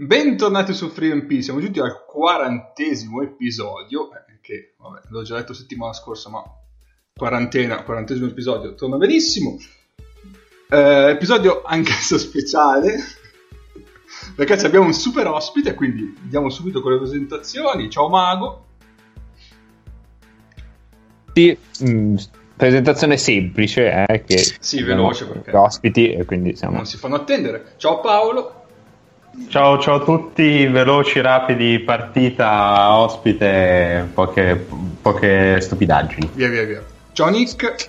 Bentornati su FreeMP, siamo giunti al quarantesimo episodio, eh, che vabbè, l'ho già detto settimana scorsa, ma quarantena, quarantesimo episodio, torna benissimo. Eh, episodio anch'esso speciale, perché abbiamo un super ospite, quindi andiamo subito con le presentazioni. Ciao Mago. Sì, mh, mm, presentazione semplice, eh, che sì, veloce perché ospiti e quindi siamo... non si fanno attendere. Ciao Paolo. Ciao, ciao a tutti, veloci, rapidi, partita, ospite, poche, poche stupidaggini. Via, via, via. Ciao Nick.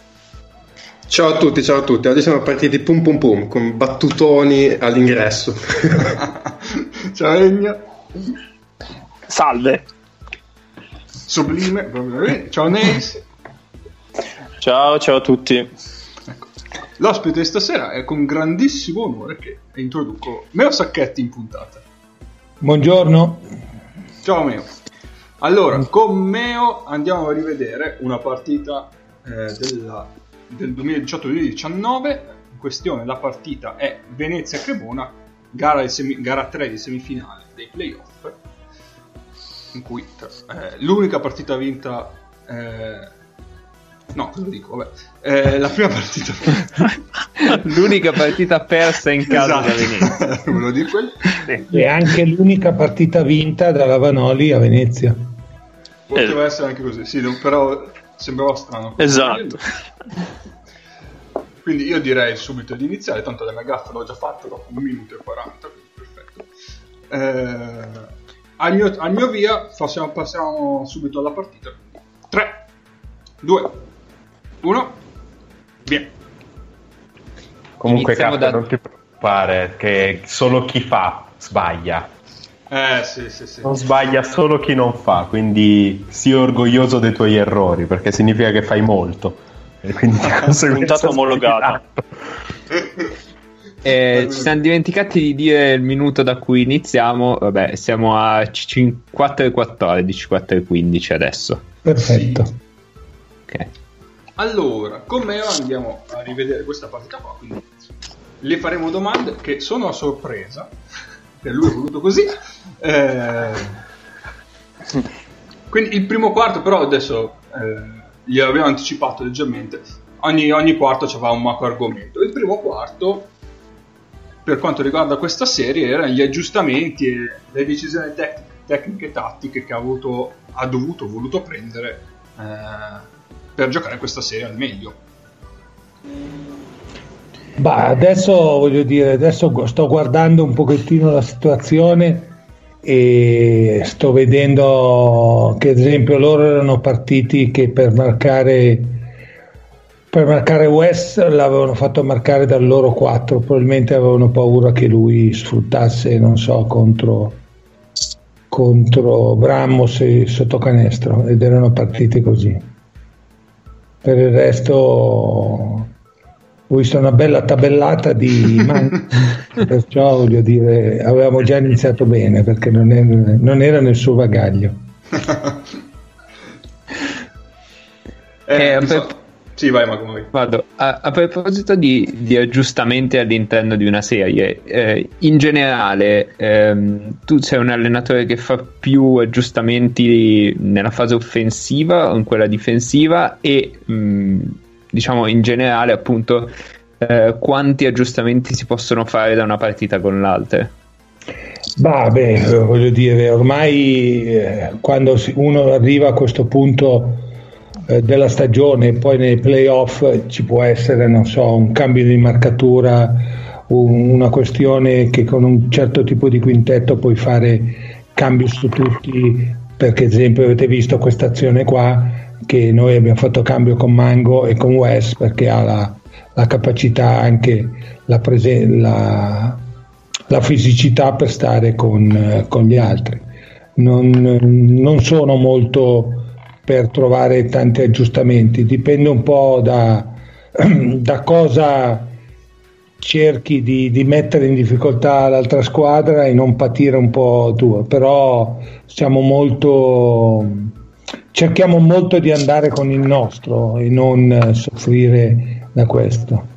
Ciao a tutti, ciao a tutti. Oggi siamo partiti pum pum pum con battutoni all'ingresso. ciao Egna. Salve. Sublime. Ciao Neis. Ciao, ciao a tutti. L'ospite di stasera è con grandissimo onore che introduco Meo Sacchetti in puntata. Buongiorno. Ciao Meo. Allora, con Meo andiamo a rivedere una partita eh, della, del 2018-2019. In questione la partita è Venezia-Cremona, gara, semi, gara 3 di semifinale dei playoff, in cui eh, l'unica partita vinta... Eh, No, cosa dico? Vabbè. Eh, la prima partita. l'unica partita persa in casa esatto. da Venezia. Sì. E anche l'unica partita vinta dalla Vanoli a Venezia. Poteva eh. essere anche così, sì, però sembrava strano. Esatto. Quindi io direi subito di iniziare, tanto la mia gaffa l'ho già fatto dopo un minuto e 40, perfetto. Eh, al, mio, al mio via passiamo, passiamo subito alla partita. 3, 2, uno, via. Comunque, Iniziamo da... non ti preoccupare, che solo chi fa sbaglia. Eh, sì, sì, sì. Non sbaglia solo chi non fa, quindi sii orgoglioso dei tuoi errori, perché significa che fai molto. E quindi puntata omologata. Eh, ci siamo dimenticati di dire il minuto da cui iniziamo. Vabbè, siamo a 4 e 14, 4 e 15 adesso. Perfetto. Ok. Allora, con me andiamo a rivedere questa partita qua, quindi le faremo domande che sono a sorpresa, per lui è voluto così. Eh, quindi il primo quarto però adesso eh, gli abbiamo anticipato leggermente, ogni, ogni quarto aveva un macro argomento. Il primo quarto, per quanto riguarda questa serie, erano gli aggiustamenti e le decisioni tec- tecniche e tattiche che ha, avuto, ha dovuto, voluto prendere. Eh, per giocare questa serie al meglio. Bah, adesso voglio dire, adesso sto guardando un pochettino la situazione e sto vedendo che ad esempio loro erano partiti che per marcare per marcare West l'avevano fatto marcare dal loro 4 probabilmente avevano paura che lui sfruttasse non so contro contro Bramos sotto canestro ed erano partiti così per il resto ho visto una bella tabellata di man- perciò voglio dire avevamo già iniziato bene perché non era, non era nel suo bagaglio eh, eh, so. Sì, vai, ma come Vado. A, a proposito di, di, aggiustamenti all'interno di una serie, eh, in generale, ehm, tu sei un allenatore che fa più aggiustamenti nella fase offensiva o in quella difensiva e, mh, mm, diciamo, in generale, appunto, eh, quanti aggiustamenti si possono fare da una partita con l'altra? Bah, beh, voglio dire, ormai eh, quando uno arriva a questo punto della stagione e poi nei playoff ci può essere, non so, un cambio di marcatura, un, una questione che con un certo tipo di quintetto puoi fare cambi su tutti, perché ad esempio avete visto questa azione qua che noi abbiamo fatto cambio con Mango e con West perché ha la, la capacità anche la, prese- la, la, fisicità per stare con, con gli altri. Non, non sono molto per trovare tanti aggiustamenti, dipende un po' da, da cosa cerchi di, di, mettere in difficoltà l'altra squadra e non patire un po' tu, però siamo molto cerchiamo molto di andare con il nostro e non soffrire da questo.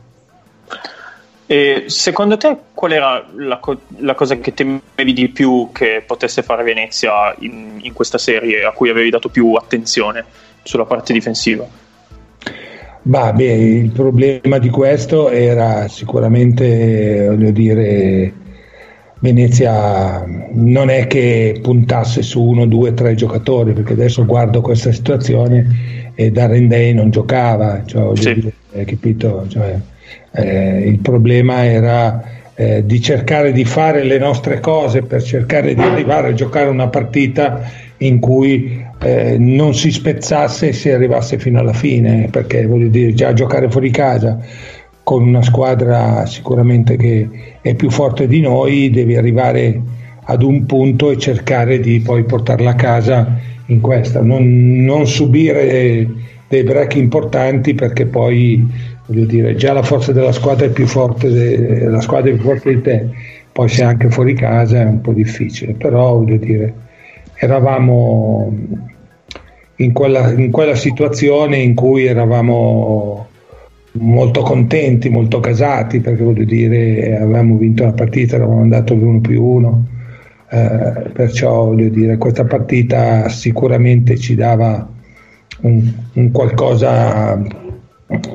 E secondo te qual era la, co- la, cosa che temevi di più che potesse fare Venezia in, in, questa serie a cui avevi dato più attenzione sulla parte difensiva? Bah, beh, il problema di questo era sicuramente, voglio dire, Venezia non è che puntasse su uno, due, tre giocatori, perché adesso guardo questa situazione e Darren Day non giocava, cioè, sì. dire, capito? Cioè, eh, il problema era eh, di cercare di fare le nostre cose per cercare di arrivare a giocare una partita in cui eh, non si spezzasse e si arrivasse fino alla fine, perché voglio dire, già giocare fuori casa con una squadra sicuramente che è più forte di noi, devi arrivare ad un punto e cercare di poi portarla a casa in questa, non, non subire dei break importanti perché poi voglio dire, già la forza della squadra è più forte, de, la squadra è più forte di te, poi se anche fuori casa è un po' difficile, però voglio dire, eravamo in quella, in quella situazione in cui eravamo molto contenti, molto casati, perché voglio dire, avevamo vinto la partita, eravamo andati all'1 più 1. Eh, perciò voglio dire, questa partita sicuramente ci dava un, un qualcosa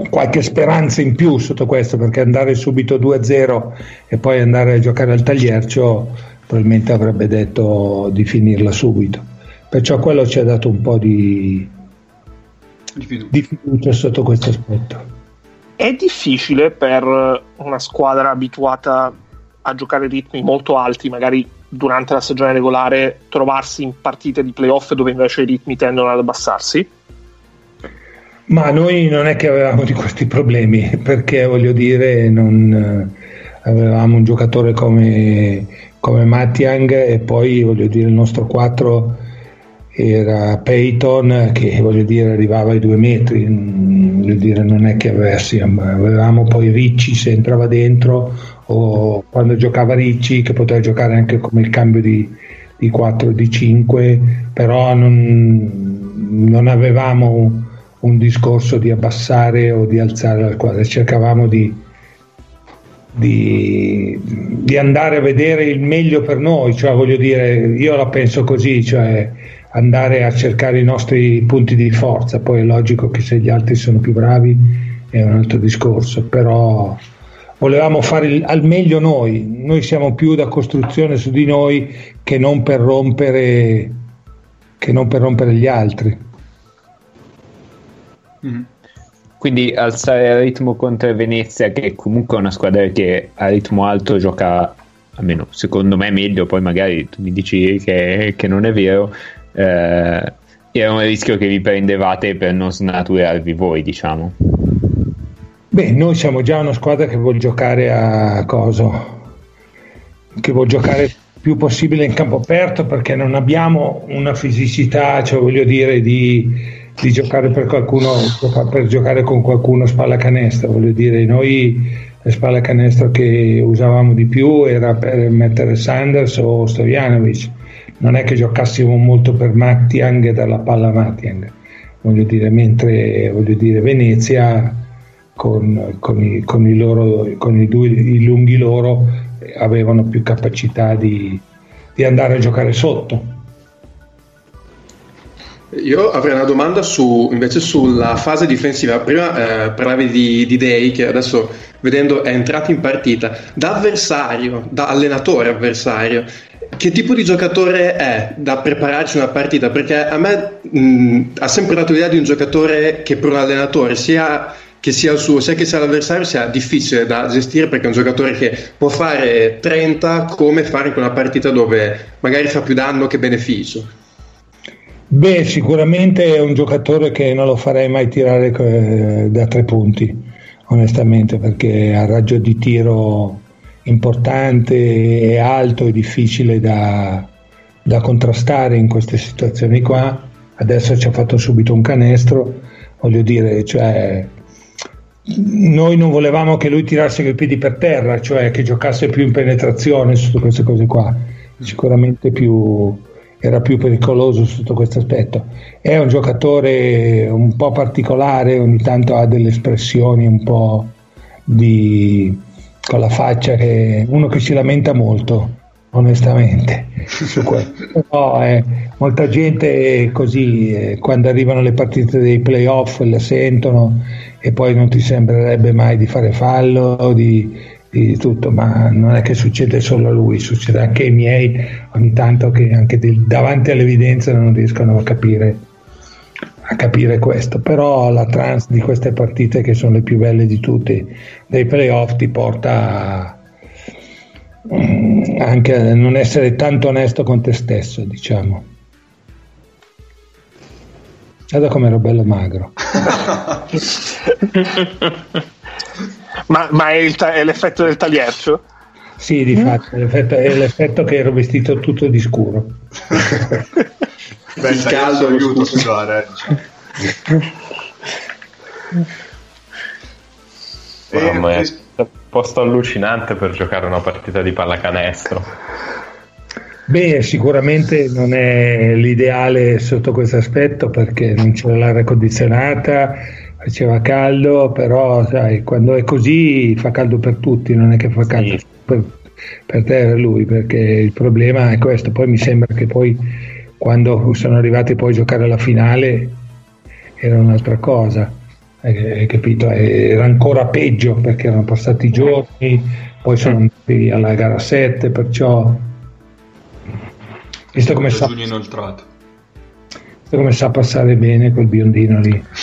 qualche speranza in più sotto questo perché andare subito 2-0 e poi andare a giocare al tagliercio probabilmente avrebbe detto di finirla subito. Perciò quello ci ha dato un po' di, di, fiducia. di fiducia sotto questo aspetto. È difficile per una squadra abituata a giocare ritmi molto alti magari durante la stagione regolare trovarsi in partite di playoff dove invece i ritmi tendono ad abbassarsi ma noi non è che avevamo di questi problemi, perché voglio dire, non, eh, avevamo un giocatore come, come Mattiang e poi voglio dire il nostro 4 era Peyton che voglio dire arrivava ai due metri, voglio dire non è che avessimo, avevamo poi Ricci se entrava dentro o quando giocava Ricci che poteva giocare anche come il cambio di, di 4 di 5, però non, non avevamo un discorso di abbassare o di alzare la squadra, cercavamo di, di, di, andare a vedere il meglio per noi, cioè voglio dire, io la penso così, cioè andare a cercare i nostri punti di forza, poi è logico che se gli altri sono più bravi è un altro discorso, però volevamo fare il, al meglio noi, noi siamo più da costruzione su di noi che non per rompere, che non per rompere gli altri. Mm-hmm. Quindi alzare il ritmo contro Venezia, che comunque è una squadra che a ritmo alto gioca, almeno secondo me meglio, poi magari tu mi dici che, che non è vero, eh, era un rischio che vi prendevate per non snaturarvi voi, diciamo. Beh, noi siamo già una squadra che vuole giocare a coso, che vuole giocare più possibile in campo aperto perché non abbiamo una fisicità, cioè voglio dire, di di giocare per qualcuno per giocare con qualcuno spalla canestro voglio dire noi le spalle canestro che usavamo di più era per mettere Sanders o Stojanovic. Non è che giocassimo molto per Mattiang e dalla palla Mattiang voglio dire mentre voglio dire Venezia con, con, i, con, i, loro, con i, due, i lunghi loro avevano più capacità di, di andare a giocare sotto io avrei una domanda su, invece sulla fase difensiva. Prima eh, parlavi di, di Day che adesso vedendo è entrato in partita. Da avversario, da allenatore avversario, che tipo di giocatore è da prepararci una partita? Perché a me mh, ha sempre dato l'idea di un giocatore che per un allenatore sia che sia il suo, sia che sia l'avversario, sia difficile da gestire perché è un giocatore che può fare 30 come fare in una partita dove magari fa più danno che beneficio. Beh, sicuramente è un giocatore che non lo farei mai tirare eh, da tre punti, onestamente, perché ha raggio di tiro importante, è alto e difficile da, da contrastare in queste situazioni qua. Adesso ci ha fatto subito un canestro, voglio dire, cioè, noi non volevamo che lui tirasse i piedi per terra, cioè che giocasse più in penetrazione su queste cose qua, sicuramente più, era più pericoloso sotto questo aspetto. È un giocatore un po' particolare, ogni tanto ha delle espressioni un po' di con la faccia che uno che si lamenta molto onestamente su questo però eh, molta gente così eh, quando arrivano le partite dei playoff le sentono e poi non ti sembrerebbe mai di fare fallo di, di tutto ma non è che succede solo a lui succede anche ai miei ogni tanto che anche del, davanti all'evidenza non riescono a capire a capire questo però la trans di queste partite che sono le più belle di tutte dei playoff ti porta a Mm, anche a non essere tanto onesto con te stesso, diciamo. Guarda come ero bello magro. ma, ma è, ta- è, l'effetto del tagliercio? Sì, di fatto, l'effetto, è l'effetto che ero vestito tutto di scuro. Beh, il caldo aiuta a sudare. Mamma mia posto allucinante per giocare una partita di pallacanestro. Beh, sicuramente non è l'ideale sotto questo aspetto perché non c'era l'aria condizionata, faceva caldo, però sai, quando è così fa caldo per tutti, non è che fa caldo sì. per, per te e per lui, perché il problema è questo. Poi mi sembra che poi quando sono arrivati poi a giocare alla finale era un'altra cosa hai capito? Era ancora peggio perché erano passati giorni, poi sono andati alla gara 7, perciò visto come sa inoltrato. Come sa passare bene quel biondino lì.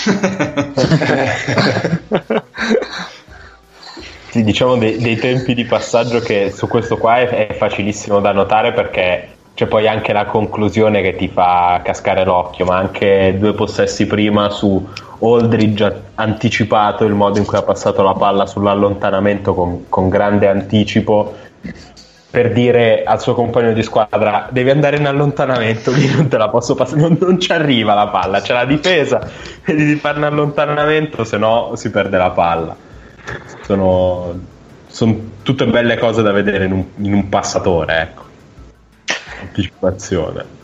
sì, diciamo dei, dei, tempi di passaggio che su questo qua è, è facilissimo da notare perché c'è poi anche la conclusione che ti fa cascare l'occhio, ma anche due possessi prima su Aldridge ha anticipato il modo in cui ha passato la palla sull'allontanamento con, con grande anticipo per dire al suo compagno di squadra devi andare in allontanamento lì non te la posso passare non, non ci arriva la palla c'è la difesa di fare un allontanamento se no si perde la palla. Sono, sono tutte belle cose da vedere in un, in un passatore ecco. Anticipazione.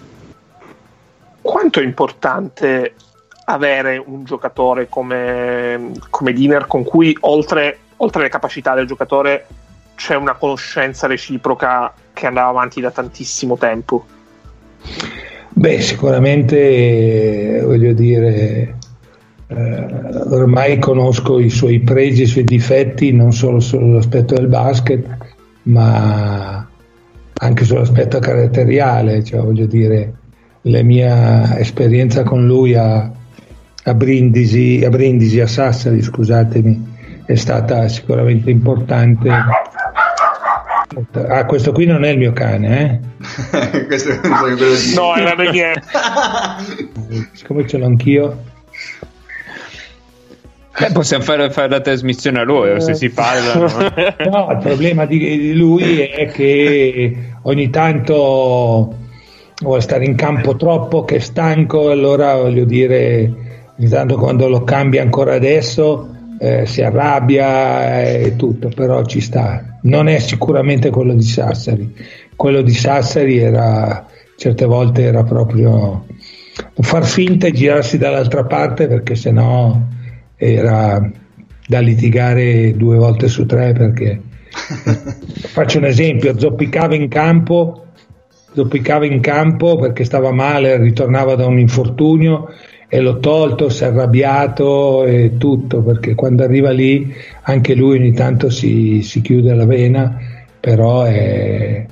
Quanto è importante avere un giocatore come, come Diner con cui oltre, oltre alle capacità del giocatore c'è una conoscenza reciproca che andava avanti da tantissimo tempo? Beh, sicuramente voglio dire, eh, ormai conosco i suoi pregi, i suoi difetti, non solo sull'aspetto del basket, ma anche sull'aspetto caratteriale, cioè voglio dire, la mia esperienza con lui ha, a Brindisi, a, Brindisi, a Sassari, scusatemi, è stata sicuramente importante. Ah, questo qui non è il mio cane, eh? questo è quello di... No, era perché... Siccome ce l'ho anch'io. Eh, possiamo fare, fare, la trasmissione a lui, se si parla. No? il problema di, di lui è che ogni tanto vuole stare in campo troppo, che è stanco, allora voglio dire intanto quando lo cambia ancora adesso eh, si arrabbia e tutto, però ci sta. Non è sicuramente quello di Sassari. Quello di Sassari era certe volte era proprio far finta e girarsi dall'altra parte perché sennò era da litigare due volte su tre perché faccio un esempio, zoppicava in campo zoppicava in campo perché stava male, ritornava da un infortunio e l'ho tolto, si è arrabbiato e tutto, perché quando arriva lì anche lui ogni tanto si, si chiude la vena, però è,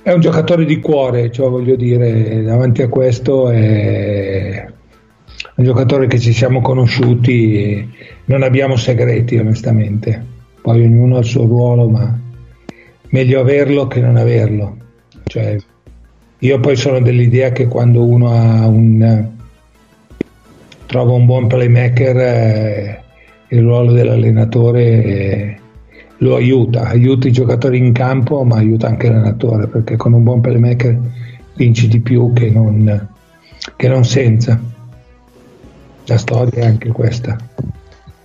è, un giocatore di cuore, cioè voglio dire, davanti a questo è un giocatore che ci siamo conosciuti, non abbiamo segreti onestamente, poi ognuno ha il suo ruolo, ma meglio averlo che non averlo. Cioè, io poi sono dell'idea che quando uno ha un trova un buon playmaker, eh, il ruolo dell'allenatore eh, lo aiuta, aiuta i giocatori in campo, ma aiuta anche l'allenatore, perché con un buon playmaker vinci di più che non, che non senza. La storia è anche questa.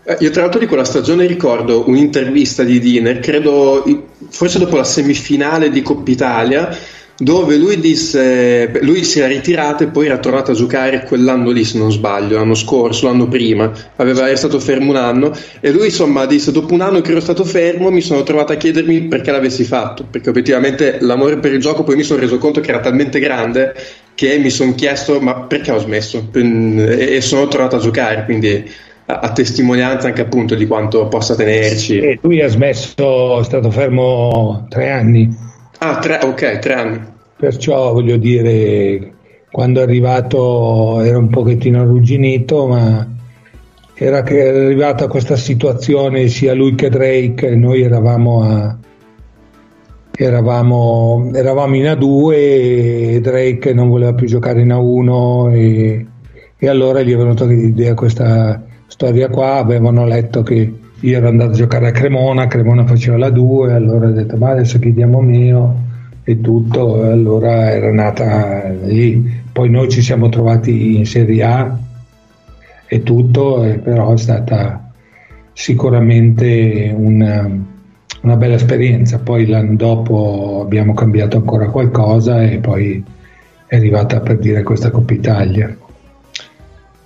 Eh, io tra l'altro di quella stagione ricordo un'intervista di Diner, credo forse dopo la semifinale di Coppa Italia, dove lui disse, lui si era ritirato e poi era tornato a giocare quell'anno lì se non sbaglio, l'anno scorso, l'anno prima, aveva, era stato fermo un anno e lui insomma disse dopo un anno che ero stato fermo mi sono trovato a chiedermi perché l'avessi fatto, perché obiettivamente l'amore per il gioco poi mi sono reso conto che era talmente grande che mi sono chiesto ma perché ho smesso e sono tornato a giocare, quindi a, a testimonianza anche appunto di quanto possa tenerci. E lui ha smesso, è stato fermo tre anni. Ah, tre, ok, tre anni. Perciò voglio dire, quando è arrivato era un pochettino arrugginito, ma era che era arrivata questa situazione sia lui che Drake, noi eravamo a, Eravamo, eravamo, in A2 e Drake non voleva più giocare in A1 e, e allora gli è venuta l'idea questa storia qua, avevano letto che io ero andato a giocare a Cremona, Cremona faceva la 2, allora ho detto ma adesso chiediamo mio e tutto, e allora era nata lì. Poi noi ci siamo trovati in Serie A e tutto, però è stata sicuramente una, una bella esperienza. Poi l'anno dopo abbiamo cambiato ancora qualcosa e poi è arrivata per dire questa Coppa Italia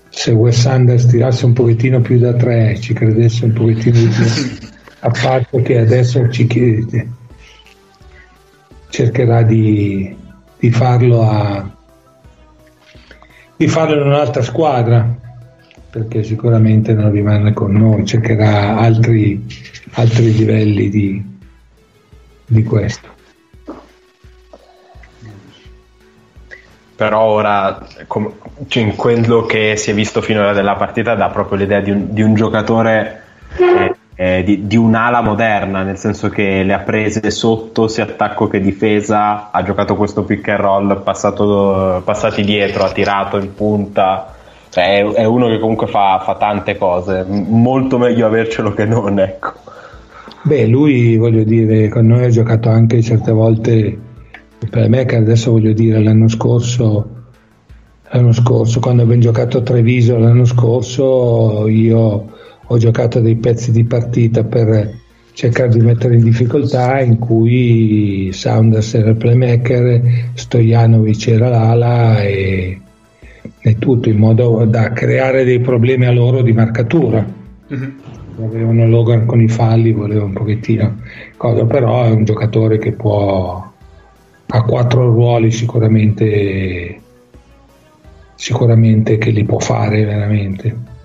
se Wes Sanders tirasse un pochettino più da tre, ci credesse un pochettino di più, a parte che adesso ci chiede, cercherà di, di, farlo a, di farlo in un'altra squadra perché sicuramente non rimane con noi, cercherà altri, altri livelli di, di questo. Però ora com- cioè in quello che si è visto finora della partita dà proprio l'idea di un, di un giocatore eh, eh, di, di, un'ala moderna nel senso che le ha prese sotto sia attacco che difesa ha giocato questo pick and roll passato, passati dietro ha tirato in punta. Cioè, è, è, uno che comunque fa, fa, tante cose molto meglio avercelo che non ecco. Beh lui voglio dire con noi ha giocato anche certe volte che adesso voglio dire l'anno scorso, l'anno scorso quando abbiamo giocato a Treviso l'anno scorso io ho giocato dei pezzi di partita per cercare di mettere in difficoltà in cui Saunders era il playmaker, Stojanovic era l'ala e, e, tutto in modo da creare dei problemi a loro di marcatura. Mm-hmm. Avevano Logan con i falli, voleva un pochettino cosa, però è un giocatore che può ha quattro ruoli sicuramente, sicuramente che li può fare veramente.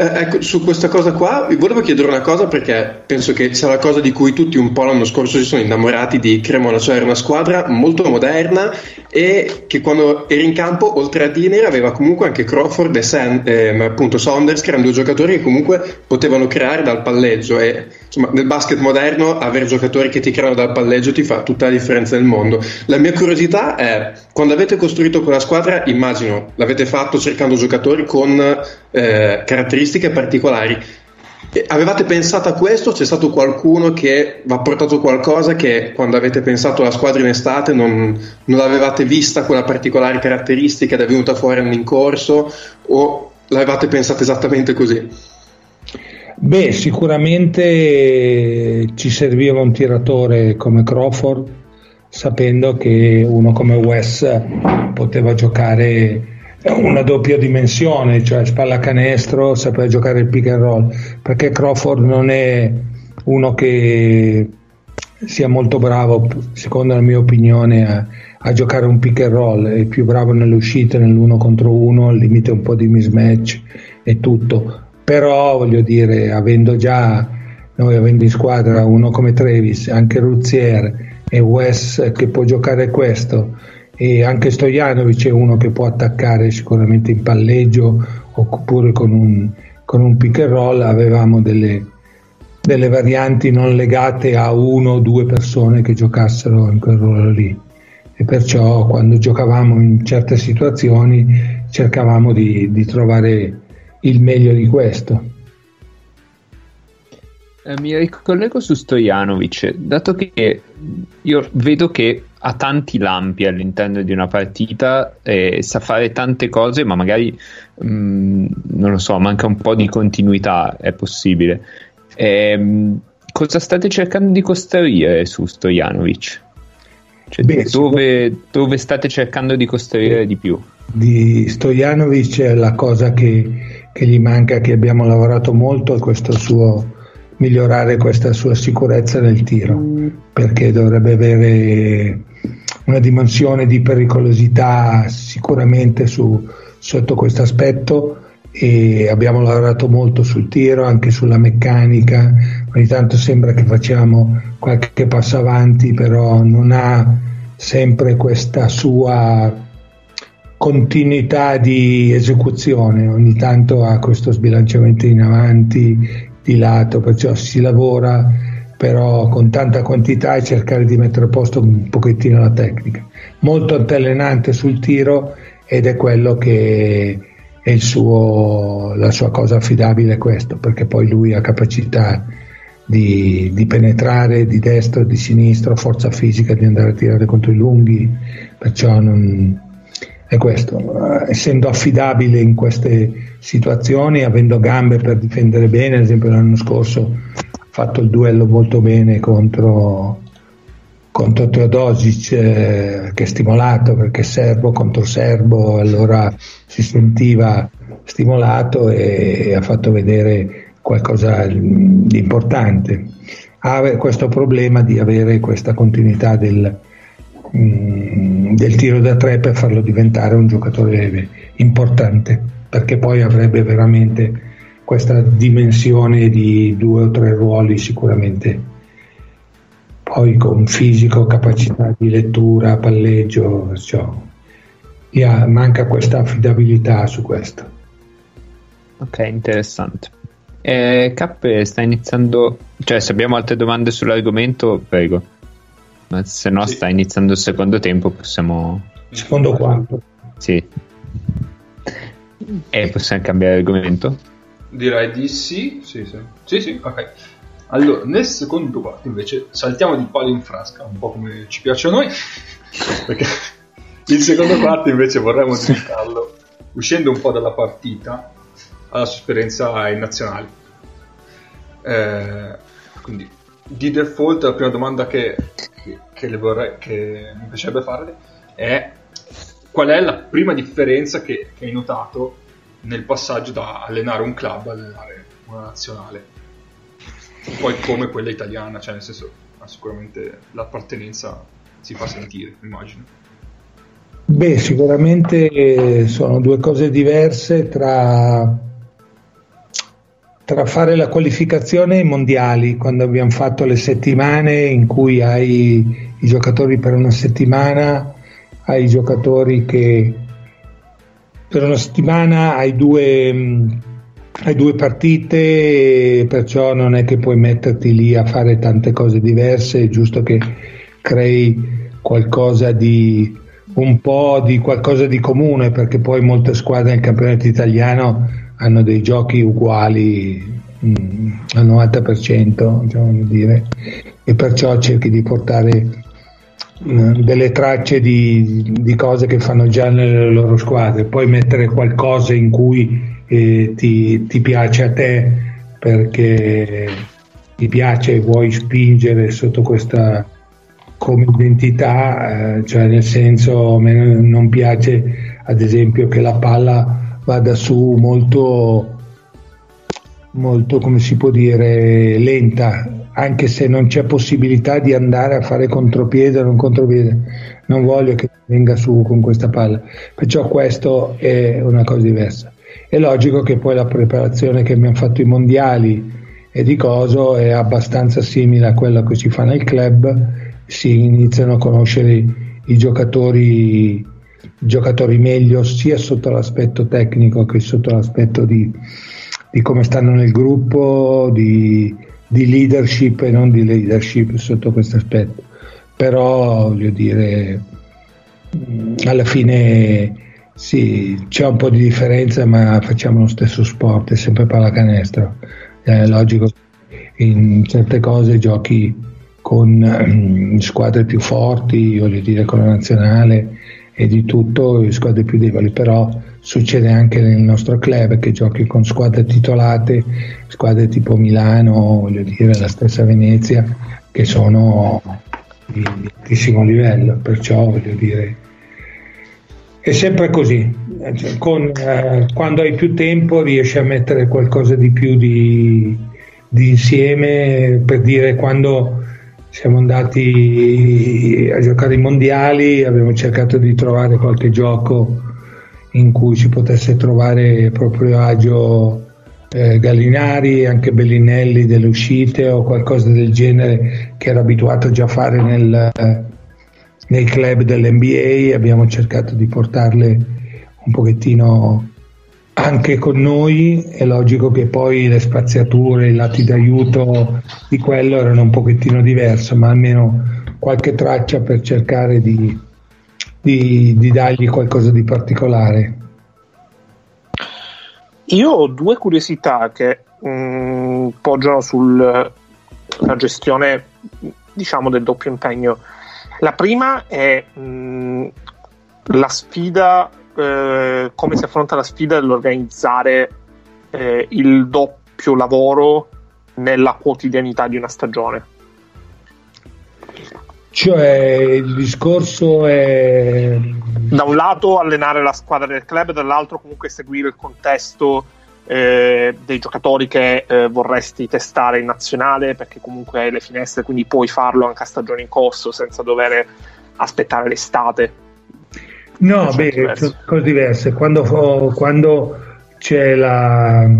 Eh, ecco, su questa cosa qua vi volevo chiedere una cosa perché penso che sia la cosa di cui tutti un po' l'anno scorso si sono innamorati di Cremona, cioè era una squadra molto moderna e che quando era in campo oltre a Diner aveva comunque anche Crawford e San, eh, appunto Saunders che erano due giocatori che comunque potevano creare dal palleggio e insomma nel basket moderno avere giocatori che ti creano dal palleggio ti fa tutta la differenza del mondo. La mia curiosità è quando avete costruito quella squadra immagino l'avete fatto cercando giocatori con eh, caratteristiche particolari. Avevate pensato a questo? C'è stato qualcuno che vi ha portato qualcosa che quando avete pensato alla squadra in estate non, non l'avevate vista quella particolare caratteristica ed è venuta fuori in corso o l'avevate pensata esattamente così? Beh, sicuramente ci serviva un tiratore come Crawford, sapendo che uno come Wes poteva giocare una doppia dimensione, cioè spalla canestro, sapeva giocare il pick and roll, perché Crawford non è uno che sia molto bravo, secondo la mia opinione, a, a giocare un pick and roll, è più bravo nelle uscite, nell'uno contro uno, al limite un po' di mismatch e tutto. Però voglio dire, avendo già noi avendo in squadra uno come Travis, anche Ruzier e Wes che può giocare questo, e anche Stojanovic è uno che può attaccare sicuramente in palleggio oppure con un, con un pick and roll avevamo delle, delle varianti non legate a uno o due persone che giocassero in quel ruolo lì. E perciò quando giocavamo in certe situazioni cercavamo di, di trovare il meglio di questo. Eh, mi ricollego su Stojanovic, dato che io vedo che ha tanti lampi all'interno di una partita e sa fare tante cose, ma magari mh, mm, non lo so, manca un po' di continuità, è possibile. E, ehm, cosa state cercando di costruire su Stojanovic? Cioè, Beh, dove, dove state cercando di costruire di più? di Stojanovic la cosa che, che gli manca, che abbiamo lavorato molto, è questo suo migliorare questa sua sicurezza nel tiro, perché dovrebbe avere una dimensione di pericolosità sicuramente su, sotto questo aspetto e abbiamo lavorato molto sul tiro, anche sulla meccanica, ogni tanto sembra che facciamo qualche passo avanti, però non ha sempre questa sua continuità di esecuzione, ogni tanto ha questo sbilanciamento in avanti, di lato, perciò si lavora però con tanta quantità e cercare di mettere a posto un pochettino la tecnica. Molto altalenante sul tiro ed è quello che è suo, la sua cosa affidabile questo, perché poi lui ha capacità di, di penetrare di destra, di sinistra, forza fisica di andare a tirare contro i lunghi, perciò non, è questo, essendo affidabile in queste situazioni, avendo gambe per difendere bene, ad esempio l'anno scorso ha fatto il duello molto bene contro, contro Teodosic eh, che è stimolato perché serbo contro serbo, allora si sentiva stimolato e, e ha fatto vedere qualcosa di importante. Ha questo problema di avere questa continuità del, Mm, del tiro da tre per farlo diventare un giocatore importante, perché poi avrebbe veramente questa dimensione di due o tre ruoli sicuramente. Poi con fisico, capacità di lettura, palleggio, cioè, yeah, manca questa affidabilità su questo. Ok, interessante. Eh, Cap sta iniziando, cioè se abbiamo altre domande sull'argomento, prego. Ma se no, sì. sta iniziando il secondo tempo, possiamo. Secondo quarto. Sì. E possiamo cambiare argomento? Direi di sì. Sì, sì. Sì, sì, ok. Allora, nel secondo quarto invece saltiamo di palo in frasca, un po' come ci piace a noi, perché il secondo quarto invece vorremmo dedicarlo, uscendo un po' dalla partita, alla sua esperienza in nazionali. Eh, quindi di default la prima domanda che, che, vorrei, che mi piacerebbe farle è qual è la prima differenza che, che hai notato nel passaggio da allenare un club a allenare una nazionale? Poi come quella italiana cioè nel senso sicuramente l'appartenenza si fa sentire immagino. Beh sicuramente sono due cose diverse tra tra fare la qualificazione ai mondiali, quando abbiamo fatto le settimane in cui hai i giocatori per una settimana, hai i giocatori che per una settimana hai due, hai due partite, perciò non è che puoi metterti lì a fare tante cose diverse, è giusto che crei qualcosa di un po' di qualcosa di comune, perché poi molte squadre nel campionato italiano hanno dei giochi uguali mh, mm, al 90%, diciamo dire, e perciò cerchi di portare mm, delle tracce di, di, cose che fanno già nelle loro squadre, poi mettere qualcosa in cui eh, ti, ti piace a te perché ti piace e vuoi spingere sotto questa come identità, eh, cioè nel senso a me non piace ad esempio che la palla vada su molto, molto, come si può dire, lenta, anche se non c'è possibilità di andare a fare contropiede o non contropiede. Non voglio che venga su con questa palla. Perciò questo è una cosa diversa. È logico che poi la preparazione che abbiamo fatto i mondiali e di coso è abbastanza simile a quella che si fa nel club, si iniziano a conoscere i giocatori giocatori meglio sia sotto l'aspetto tecnico che sotto l'aspetto di, di come stanno nel gruppo, di, di, leadership e non di leadership sotto questo aspetto. Però voglio dire, mm, alla fine sì, c'è un po' di differenza, ma facciamo lo stesso sport, è sempre pallacanestro. È logico in certe cose giochi con um, squadre più forti, voglio dire con la nazionale e di tutto le squadre più deboli, però succede anche nel nostro club che giochi con squadre titolate, squadre tipo Milano, voglio dire la stessa Venezia, che sono di, altissimo livello, perciò voglio dire è sempre così, cioè, con, eh, quando hai più tempo riesci a mettere qualcosa di più di, di insieme per dire quando siamo andati a giocare i mondiali abbiamo cercato di trovare qualche gioco in cui si potesse trovare proprio agio eh, Gallinari, anche Bellinelli delle uscite o qualcosa del genere che era abituato già a fare nel, nei club dell'NBA, abbiamo cercato di portarle un pochettino anche con noi, è logico che poi le spaziature, i lati d'aiuto di quello erano un pochettino diverse, ma almeno qualche traccia per cercare di, di, di dargli qualcosa di particolare. Io ho due curiosità che mh, mm, poggiano sulla gestione diciamo del doppio impegno. La prima è mh, mm, la sfida, eh, come si affronta la sfida dell'organizzare eh, il doppio lavoro nella quotidianità di una stagione. Cioè il discorso è... Da un lato allenare la squadra del club, dall'altro comunque seguire il contesto eh, dei giocatori che eh, vorresti testare in nazionale perché comunque hai le finestre, quindi puoi farlo anche a stagione in corso senza dover aspettare l'estate. No, beh, sono cose diverse. Quando, quando c'è la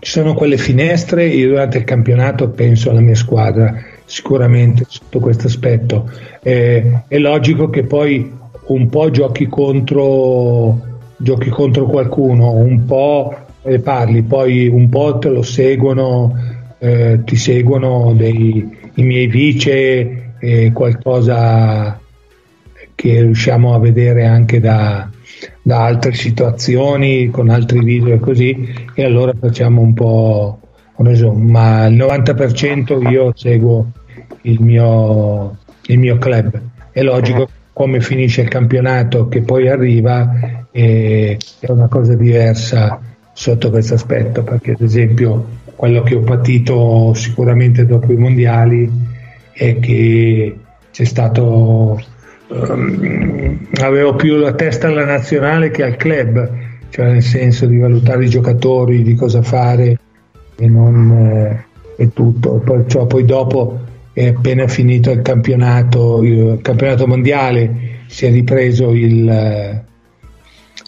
ci sono quelle finestre, io durante il campionato penso alla mia squadra, sicuramente sotto questo aspetto. Eh, è logico che poi un po' giochi contro, giochi contro qualcuno, un po' ne parli, poi un po' te lo seguono, eh, ti seguono dei, i miei vice, eh, qualcosa che riusciamo a vedere anche da, da altre situazioni, con altri video e così, e allora facciamo un po' ma il 90% io seguo il mio, il mio club. È logico come finisce il campionato che poi arriva è una cosa diversa sotto questo aspetto, perché ad esempio quello che ho patito sicuramente dopo i mondiali è che c'è stato um, avevo più la testa alla nazionale che al club, cioè nel senso di valutare i giocatori, di cosa fare e non eh, e tutto. Perciò poi dopo è appena finito il campionato, il campionato mondiale, si è ripreso il eh,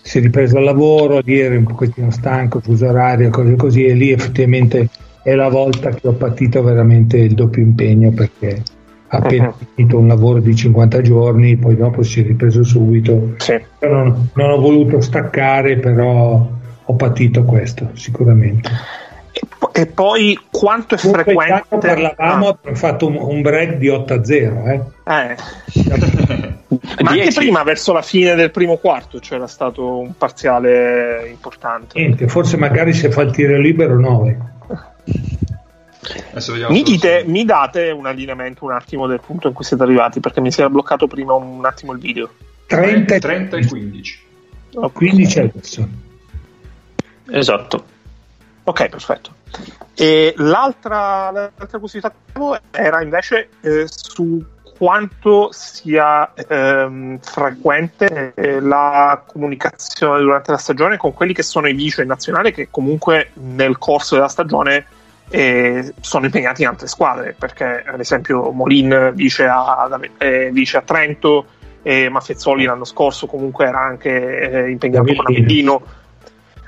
si è ripreso il lavoro, lì ero un pochettino stanco, fuso orario, cose così, e lì effettivamente è la volta che ho patito veramente il doppio impegno perché appena finito un lavoro di 50 giorni, poi dopo si è ripreso subito. Sì. Non, non, ho voluto staccare, però ho patito questo sicuramente. E, poi quanto è Comunque frequente? Parlavamo, ah. abbiamo fatto un, un, break di 8 a 0. Eh. Eh. Ma anche prima, verso la fine del primo quarto, c'era stato un parziale importante. Niente, forse magari se fa il tiro libero 9. Mi, dite, mi date un allineamento un attimo del punto in cui siete arrivati perché mi si era bloccato prima un attimo il video. 30, 30 e 15 okay. 15 adesso. Esatto. Ok perfetto. E l'altra, l'altra curiosità era invece eh, su quanto sia ehm, frequente eh, la comunicazione durante la stagione con quelli che sono i vice nazionali che comunque nel corso della stagione e sono impegnati in altre squadre perché ad esempio Molin vice a, eh, vice a Trento e Maffezzoli l'anno scorso comunque era anche eh, impegnato con Avellino.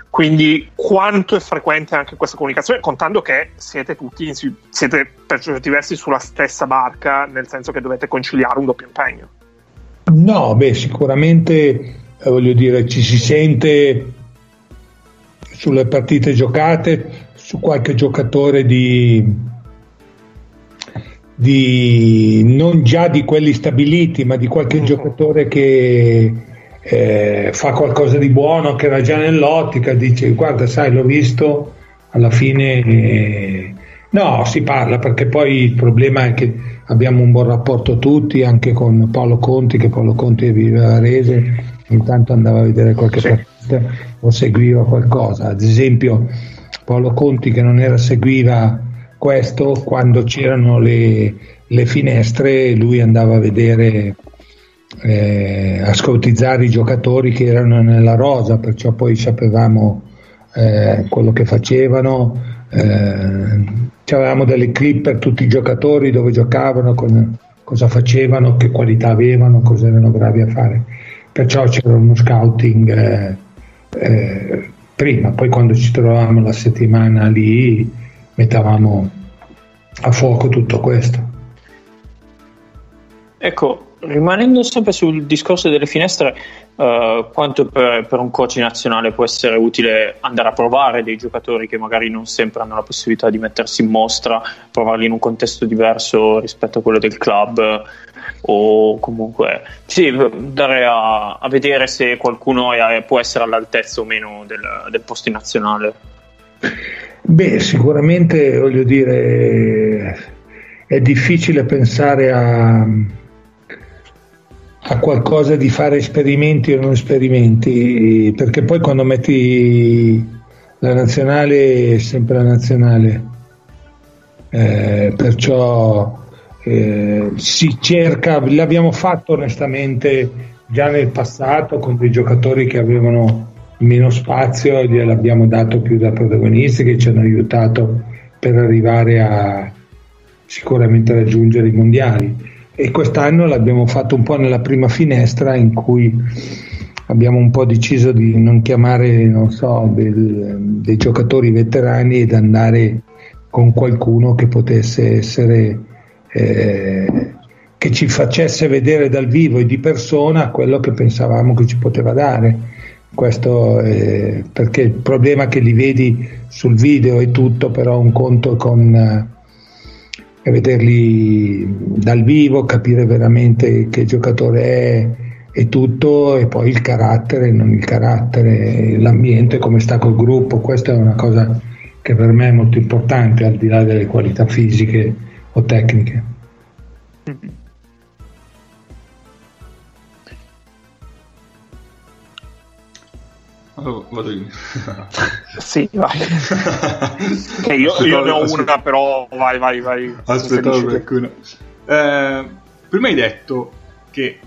Quindi quanto è frequente anche questa comunicazione contando che siete tutti siete per certi versi sulla stessa barca nel senso che dovete conciliare un doppio impegno? No beh sicuramente eh, voglio dire ci si sente sulle partite giocate su qualche giocatore di, di non già di quelli stabiliti, ma di qualche mm-hmm. giocatore che eh, fa qualcosa di buono, che era già nell'ottica, dice guarda sai l'ho visto, alla fine eh, no, si parla perché poi il problema è che abbiamo un buon rapporto tutti, anche con Paolo Conti, che Paolo Conti vive a Varese, intanto andava a vedere qualche sì. partita o seguiva qualcosa, ad esempio Paolo Conti che non era seguiva questo quando c'erano le, le finestre lui andava a vedere eh, a scoutizzare i giocatori che erano nella rosa perciò poi sapevamo eh, quello che facevano. Eh, avevamo delle clip per tutti i giocatori dove giocavano con, cosa facevano che qualità avevano cosa erano bravi a fare. Perciò c'era uno scouting eh, eh, prima poi quando ci trovavamo la settimana lì mettavamo a fuoco tutto questo. Ecco, rimanendo sempre sul discorso delle finestre, uh, quanto per, per, un coach nazionale può essere utile andare a provare dei giocatori che magari non sempre hanno la possibilità di mettersi in mostra, provarli in un contesto diverso rispetto a quello del club o comunque sì, andare a, a vedere se qualcuno è, può essere all'altezza o meno del, del posto in nazionale. Beh, sicuramente voglio dire, è difficile pensare a a qualcosa di fare esperimenti o non esperimenti, perché poi quando metti la nazionale è sempre la nazionale, eh, perciò eh, si cerca, l'abbiamo fatto onestamente già nel passato con dei giocatori che avevano meno spazio gliel'abbiamo dato più da protagonisti che ci hanno aiutato per arrivare a sicuramente raggiungere i mondiali e quest'anno l'abbiamo fatto un po' nella prima finestra in cui abbiamo un po' deciso di non chiamare non so, del, dei giocatori veterani ed andare con qualcuno che potesse essere eh, che ci facesse vedere dal vivo e di persona quello che pensavamo che ci poteva dare. Questo eh, perché il problema che li vedi sul video è tutto però un conto con vederli dal vivo, capire veramente che giocatore è e tutto e poi il carattere, non il carattere, l'ambiente, come sta col gruppo, questa è una cosa che per me è molto importante al di là delle qualità fisiche o tecniche. Mm-hmm. Oh, vado io. sì, vai. okay, io, io, ne ho una, però vai, vai, vai. Aspettavo qualcuno. Eh, prima hai detto che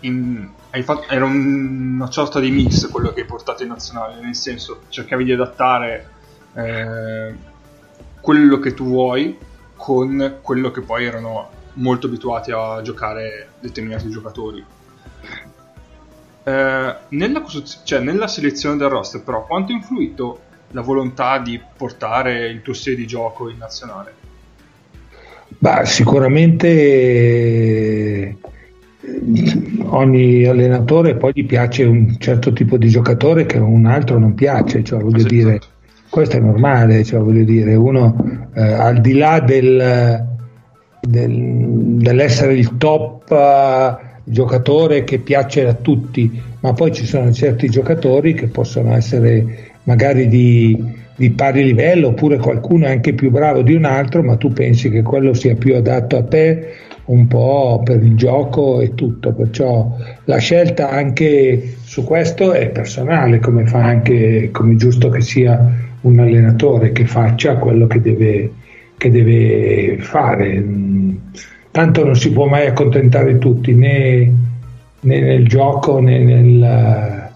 in, hai fatto, era una sorta di mix quello che hai portato in nazionale, nel senso cercavi di adattare eh, quello che tu vuoi con quello che poi erano molto abituati a giocare determinati giocatori eh, nella, cioè, nella, selezione del roster, però, quanto ha influito la volontà di portare il tuo stile di gioco in nazionale? Bah, sicuramente eh, ogni allenatore poi gli piace un certo tipo di giocatore che un altro non piace, cioè voglio dire, esatto. questo è normale, cioè voglio dire, uno eh, al di là del, del, dell'essere il top uh, giocatore che piace a tutti, ma poi ci sono certi giocatori che possono essere magari di, di pari livello oppure qualcuno è anche più bravo di un altro, ma tu pensi che quello sia più adatto a te un po' per il gioco e tutto, perciò la scelta anche su questo è personale, come fa anche come giusto che sia un allenatore che faccia quello che deve, che deve fare tanto non si può mai accontentare tutti né, né nel gioco né nel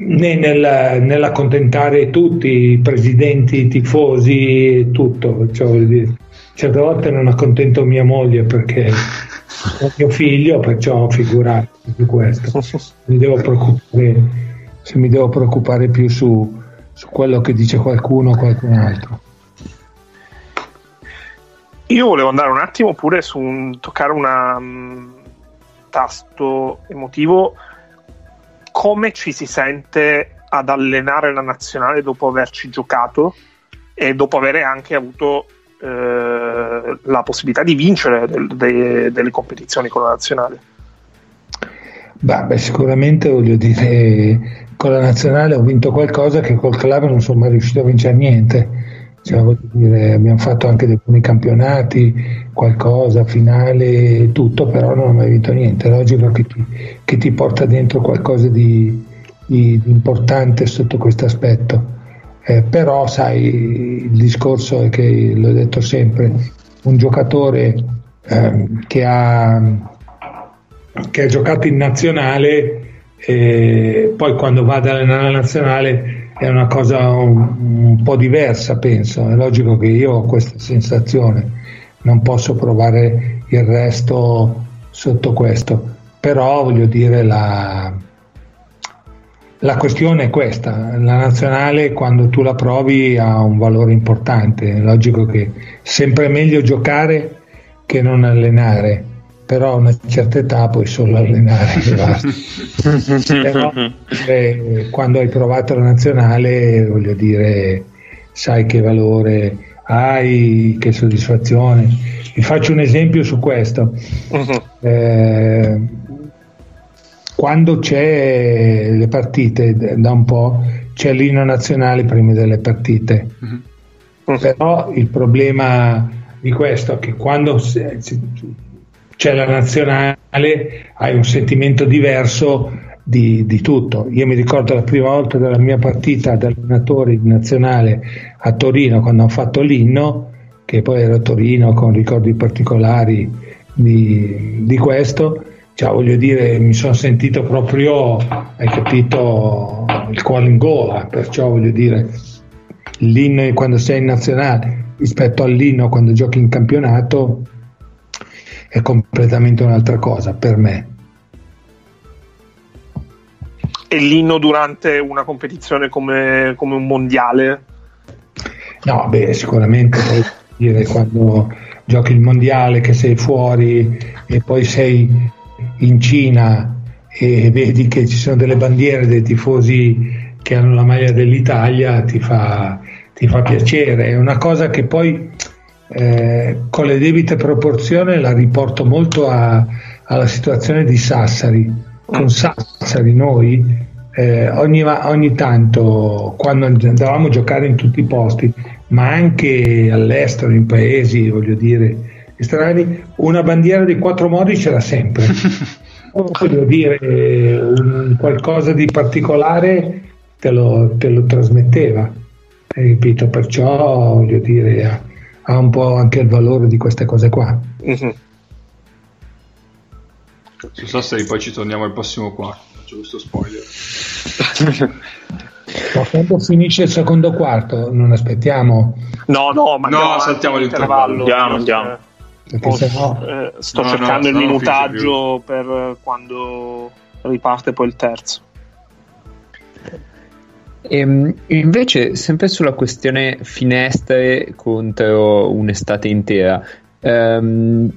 né nel, nell'accontentare tutti i presidenti, i tifosi e tutto. Cioè, certe volte non accontento mia moglie perché è mio figlio, perciò figurati su questo. Mi devo preoccupare, se mi devo preoccupare più su, su quello che dice qualcuno o qualcun altro. Io volevo andare un attimo pure su un, toccare un um, tasto emotivo. Come ci si sente ad allenare la nazionale dopo averci giocato e dopo avere anche avuto eh, la possibilità di vincere del, de, delle competizioni con la nazionale? Bah, beh, sicuramente voglio dire, con la nazionale ho vinto qualcosa che col club non sono mai riuscito a vincere niente cioè, dire, abbiamo fatto anche buoni campionati, qualcosa, finale, tutto, però non ho mai vinto niente. È logico che ti, che ti porta dentro qualcosa di, di, di importante sotto questo aspetto. Eh, però sai, il discorso è che, l'ho detto sempre, un giocatore eh, che, ha, che ha giocato in nazionale, eh, poi quando va ad allenare la nazionale è una cosa un, un, po' diversa, penso. È logico che io ho questa sensazione, non posso provare il resto sotto questo, però voglio dire la, la questione è questa, la nazionale quando tu la provi ha un valore importante, è logico che è sempre meglio giocare che non allenare, però a una certa età puoi solo allenare. però, eh, quando hai provato la nazionale, voglio dire, sai che valore hai, che soddisfazione. Vi faccio un esempio su questo. Uh-huh. Eh, quando c'è le partite da un po' c'è l'inno nazionale prima delle partite. Uh-huh. Però il problema di questo è che quando c'è la nazionale hai un sentimento diverso di, di, tutto. Io mi ricordo la prima volta della mia partita da allenatore in nazionale a Torino quando ho fatto l'inno, che poi ero a Torino con ricordi particolari di, di questo. Cioè, voglio dire, mi sono sentito proprio, hai capito, il cuore in gola, perciò voglio dire, l'inno quando sei in nazionale rispetto all'inno quando giochi in campionato è completamente un'altra cosa per me. E l'inno durante una competizione come, come un mondiale? No, beh, sicuramente puoi dire quando giochi il mondiale che sei fuori e poi sei in Cina e vedi che ci sono delle bandiere dei tifosi che hanno la maglia dell'Italia, ti fa, ti fa piacere. È una cosa che poi eh, con le debite proporzioni la riporto molto a, alla situazione di Sassari. Con Sassari noi eh, ogni, ogni, tanto quando andavamo a giocare in tutti i posti, ma anche all'estero, in paesi, voglio dire, estranei, una bandiera di quattro modi c'era sempre. voglio dire, un, qualcosa di particolare te lo, te lo trasmetteva, hai capito? Perciò voglio dire ha un po' anche il valore di queste cose qua. Mm-hmm. Su Sassari poi ci torniamo al prossimo quarto, faccio questo spoiler. Ma quando finisce il secondo quarto non aspettiamo? No, no, ma no, saltiamo l'intervallo. Andiamo, andiamo. Oh, no... eh, sto no, cercando no, il minutaggio per quando riparte poi il terzo. Ehm, invece, sempre sulla questione finestre contro un'estate intera, ehm,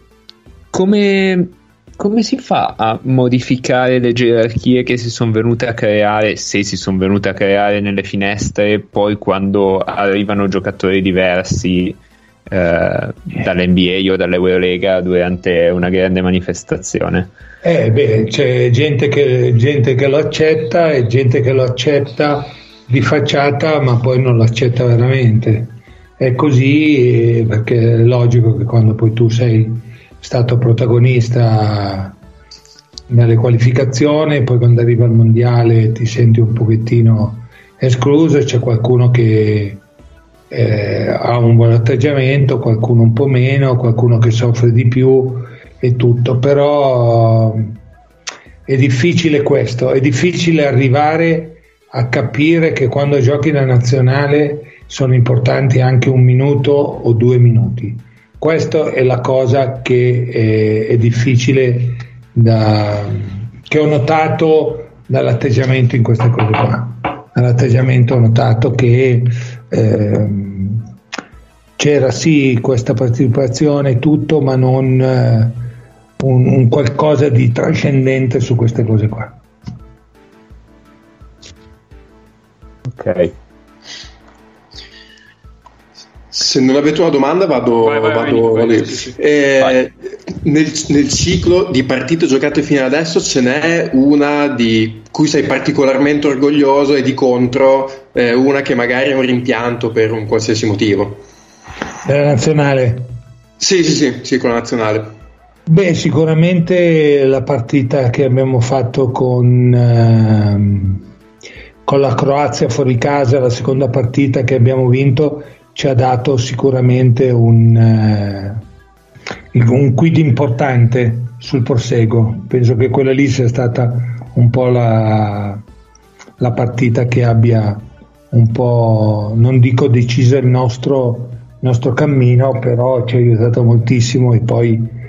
come, come si fa a modificare le gerarchie che si sono venute a creare, se si sono venute a creare nelle finestre, poi quando arrivano giocatori diversi eh, dall'NBA o dall'Eurolega durante una grande manifestazione? Eh, beh, c'è gente che, gente che lo accetta e gente che lo accetta di facciata ma poi non l'accetta veramente. È così eh, perché è logico che quando poi tu sei stato protagonista nelle qualificazioni, poi quando arriva al mondiale ti senti un pochettino escluso c'è qualcuno che eh, ha un buon atteggiamento, qualcuno un po' meno, qualcuno che soffre di più e tutto, però è difficile questo, è difficile arrivare a capire che quando giochi la nazionale sono importanti anche un minuto o due minuti. Questa è la cosa che è, è difficile da, che ho notato dall'atteggiamento in queste cose qua. Dall'atteggiamento ho notato che eh, c'era sì questa partecipazione tutto, ma non eh, un, un qualcosa di trascendente su queste cose qua. Ok. Se non avete una domanda vado, vai, vai, vado, vai, vado sì, sì. Eh, nel, nel, ciclo di partite giocate fino adesso ce n'è una di cui sei particolarmente orgoglioso e di contro eh, una che magari è un rimpianto per un qualsiasi motivo. Della nazionale? Sì, sì, sì, sì, con la nazionale. Beh, sicuramente la partita che abbiamo fatto con... Uh con la Croazia fuori casa, la seconda partita che abbiamo vinto, ci ha dato sicuramente un, eh, un quid importante sul proseguo. Penso che quella lì sia stata un po' la, la partita che abbia un po', non dico deciso il nostro, nostro cammino, però ci ha aiutato moltissimo e poi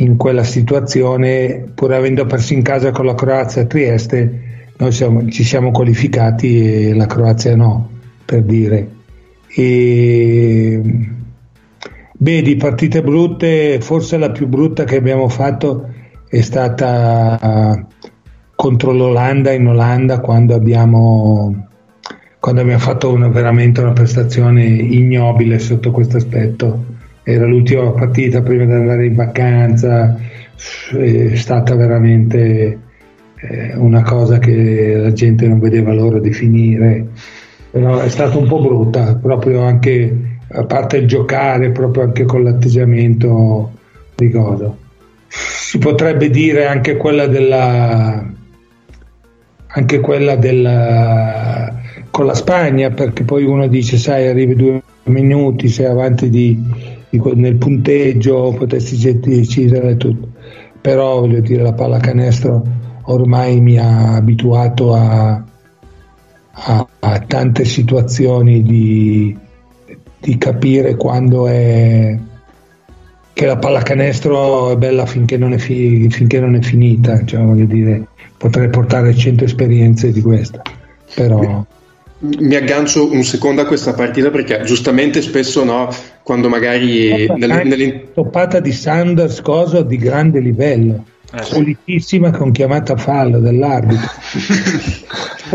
in quella situazione, pur avendo perso in casa con la Croazia a Trieste, noi siamo, ci siamo qualificati e la Croazia no, per dire. E, beh, di partite brutte, forse la più brutta che abbiamo fatto è stata contro l'Olanda in Olanda quando abbiamo quando abbiamo fatto una, veramente una prestazione ignobile sotto questo aspetto. Era l'ultima partita prima di andare in vacanza, è stata veramente eh, una cosa che la gente non vedeva l'ora di finire. Però è stata un po' brutta, proprio anche a parte il giocare, proprio anche con l'atteggiamento di Godo. Si potrebbe dire anche quella della anche quella della con la Spagna perché poi uno dice sai arrivi due minuti sei avanti di, di, nel punteggio potresti decidere tutto però voglio dire la pallacanestro ormai mi ha abituato a, a, a tante situazioni di, di capire quando è che la pallacanestro è bella finché non è, fi, finché non è finita cioè voglio dire potrei portare 100 esperienze di questa però mi aggancio un secondo a questa partita perché giustamente spesso no, quando magari nelle, nelle... toppata di Sanders cosa di grande livello pulitissima con chiamata fallo dell'arbitro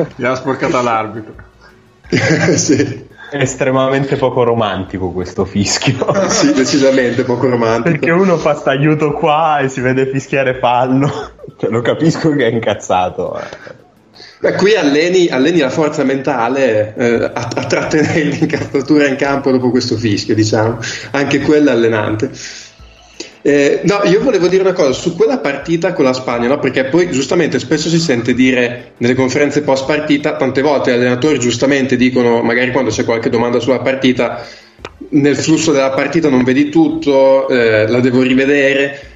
gli ha sporcata l'arbitro sì. È estremamente poco romantico questo fischio. sì, decisamente poco romantico. Perché uno fa sta aiuto qua e si vede fischiare fallo. Cioè, lo capisco che è incazzato. Eh. Beh, qui alleni, alleni, la forza mentale eh, a, a, trattenere l'incazzatura in campo dopo questo fischio, diciamo, anche quella allenante. Eh, no, io volevo dire una cosa su quella partita con la Spagna, no? perché poi giustamente spesso si sente dire nelle conferenze post partita, tante volte gli allenatori giustamente dicono, magari quando c'è qualche domanda sulla partita, nel flusso della partita non vedi tutto, eh, la devo rivedere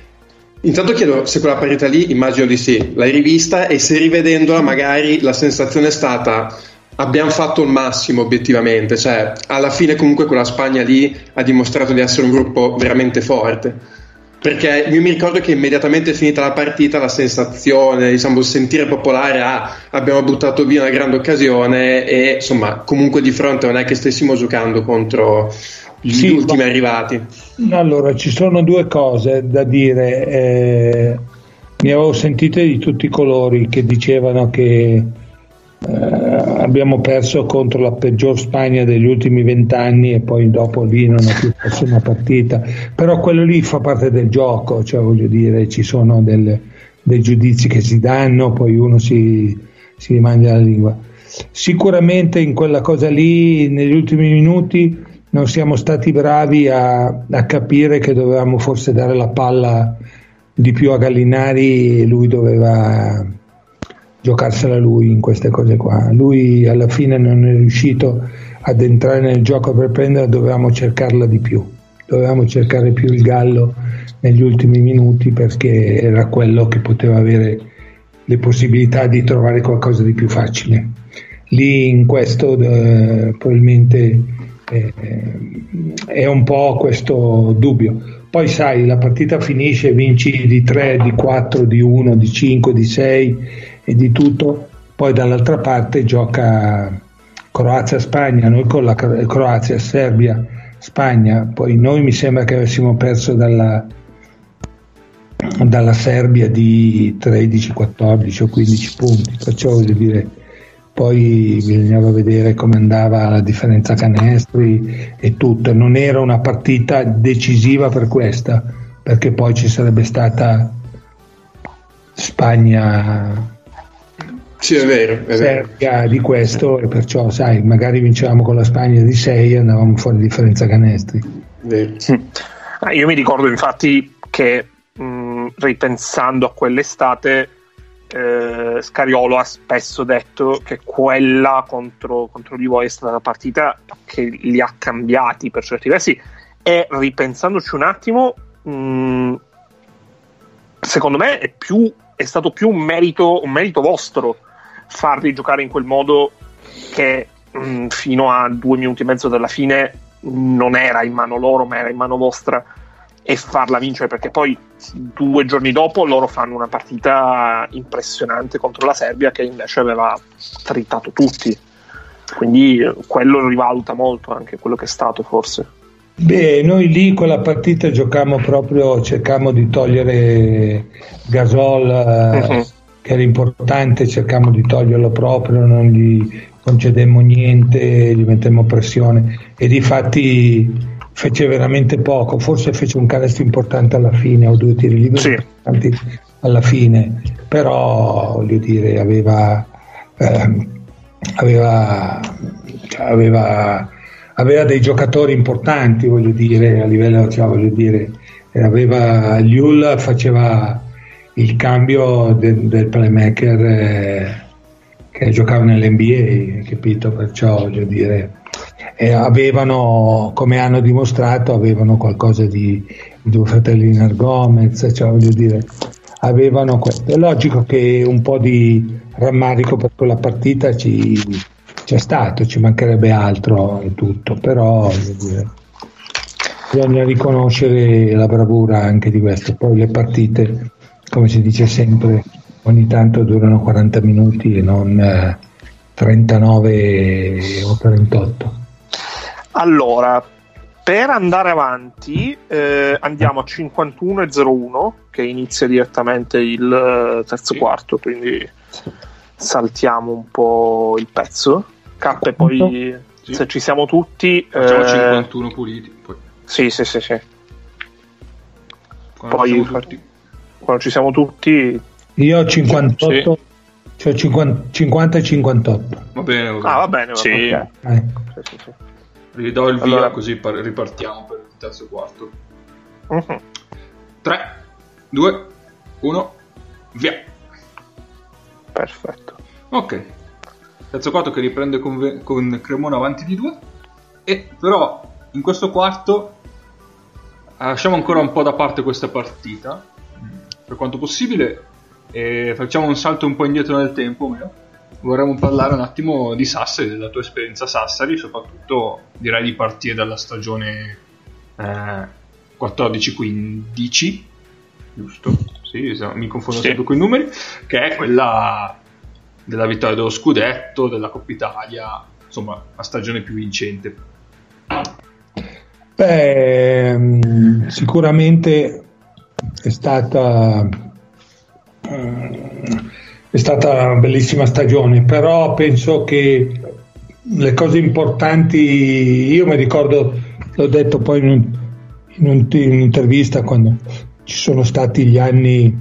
Intanto chiedo se quella partita lì, immagino di sì, l'hai rivista e se rivedendola magari la sensazione è stata abbiamo fatto il massimo obiettivamente, cioè alla fine comunque quella Spagna lì ha dimostrato di essere un gruppo veramente forte. Perché io mi ricordo che immediatamente finita la partita la sensazione, diciamo, il sentire popolare, ah, abbiamo buttato via una grande occasione e insomma comunque di fronte non è che stessimo giocando contro gli sì, ultimi ma... arrivati. Allora, ci sono due cose da dire. Eh, ne avevo sentite di tutti i colori che dicevano che eh, abbiamo perso contro la peggior Spagna degli ultimi vent'anni e poi dopo lì non è più perso una partita. Però quello lì fa parte del gioco, cioè voglio dire, ci sono del, dei giudizi che si danno, poi uno si, si mangia la lingua. Sicuramente in quella cosa lì, negli ultimi minuti, non siamo stati bravi a, a, capire che dovevamo forse dare la palla di più a Gallinari e lui doveva giocarsela lui in queste cose qua. Lui alla fine non è riuscito ad entrare nel gioco per prendere, dovevamo cercarla di più, dovevamo cercare più il gallo negli ultimi minuti perché era quello che poteva avere le possibilità di trovare qualcosa di più facile. Lì in questo eh, probabilmente eh, è un po' questo dubbio. Poi sai, la partita finisce, vinci di 3, di 4, di 1, di 5, di 6 e di tutto, poi dall'altra parte gioca Croazia-Spagna, noi con la Croazia, Serbia, Spagna, poi noi mi sembra che avessimo perso dalla, dalla Serbia di 13, 14 o 15 punti, perciò voglio dire poi bisognava vedere come andava la differenza canestri e tutto. Non era una partita decisiva per questa, perché poi ci sarebbe stata Spagna. Sì, è vero, è vero. di questo e perciò, sai, magari vincevamo con la Spagna di 6 e andavamo fuori differenza canestri. Ah, io mi ricordo infatti che mh, ripensando a quell'estate eh, Scariolo ha spesso detto che quella contro, contro di voi è stata la partita che li ha cambiati per certi versi e ripensandoci un attimo mh, secondo me è, più, è stato più un merito, un merito vostro farli giocare in quel modo che mh, fino a due minuti e mezzo dalla fine non era in mano loro ma era in mano vostra e farla vincere perché poi due giorni dopo loro fanno una partita impressionante contro la Serbia che invece aveva tritato tutti quindi quello rivaluta molto anche quello che è stato forse Beh, noi lì quella partita giocammo proprio, cercammo di togliere Gasol, uh-huh. Che era importante, cercammo di toglierlo proprio, non gli concedemmo niente, gli mettemmo pressione e di fatti fece veramente poco, forse fece un canestro importante alla fine o due tiri liberi sì. importanti alla fine, però voglio dire aveva, eh, aveva, cioè, aveva, aveva, dei giocatori importanti, voglio dire, a livello, cioè, voglio dire, aveva Liul faceva il cambio de, del playmaker eh, che giocava nell'NBA, capito? Perciò voglio dire eh, avevano, come hanno dimostrato, avevano qualcosa di, di due fratelli Gomez, cioè voglio dire, avevano questo. È logico che un po' di rammarico per quella partita ci, c'è stato, ci mancherebbe altro e tutto, però dire, bisogna riconoscere la bravura anche di questo. Poi le partite, come si dice sempre, ogni tanto durano 40 minuti e non eh, 39 o 38. Allora, per andare avanti eh, andiamo a 51 e 01 che inizia direttamente il eh, terzo sì. quarto, quindi saltiamo un po' il pezzo. K e poi sì. se ci siamo tutti... Facciamo eh... 51 puliti. Poi. Sì, sì, sì, sì. Quando poi tutti... quando ci siamo tutti... Io ho 58, sì. cioè 50, 50 e 58. Va bene, va bene. Ah, va bene, va sì. Okay. Ecco. sì, sì, sì. Ridò il allora... via così par- ripartiamo per il terzo quarto. Uh-huh. 3, 2, 1, via. Perfetto. Ok. Terzo quarto che riprende con, con Cremona avanti di 2. E però in questo quarto lasciamo ancora un po' da parte questa partita. Per quanto possibile. E facciamo un salto un po' indietro nel tempo, meno vorremmo parlare un attimo di Sassari, della tua esperienza a Sassari, soprattutto direi di partire dalla stagione eh, 14-15, giusto? Sì, mi confondo sì. sempre con i numeri, che è quella della vittoria dello scudetto, della Coppa Italia, insomma, la stagione più vincente. Beh, mm, sicuramente è stata eh, è stata una bellissima stagione, però penso che le cose importanti, io mi ricordo, l'ho detto poi in, un, in, un, in un'intervista quando ci sono stati gli anni,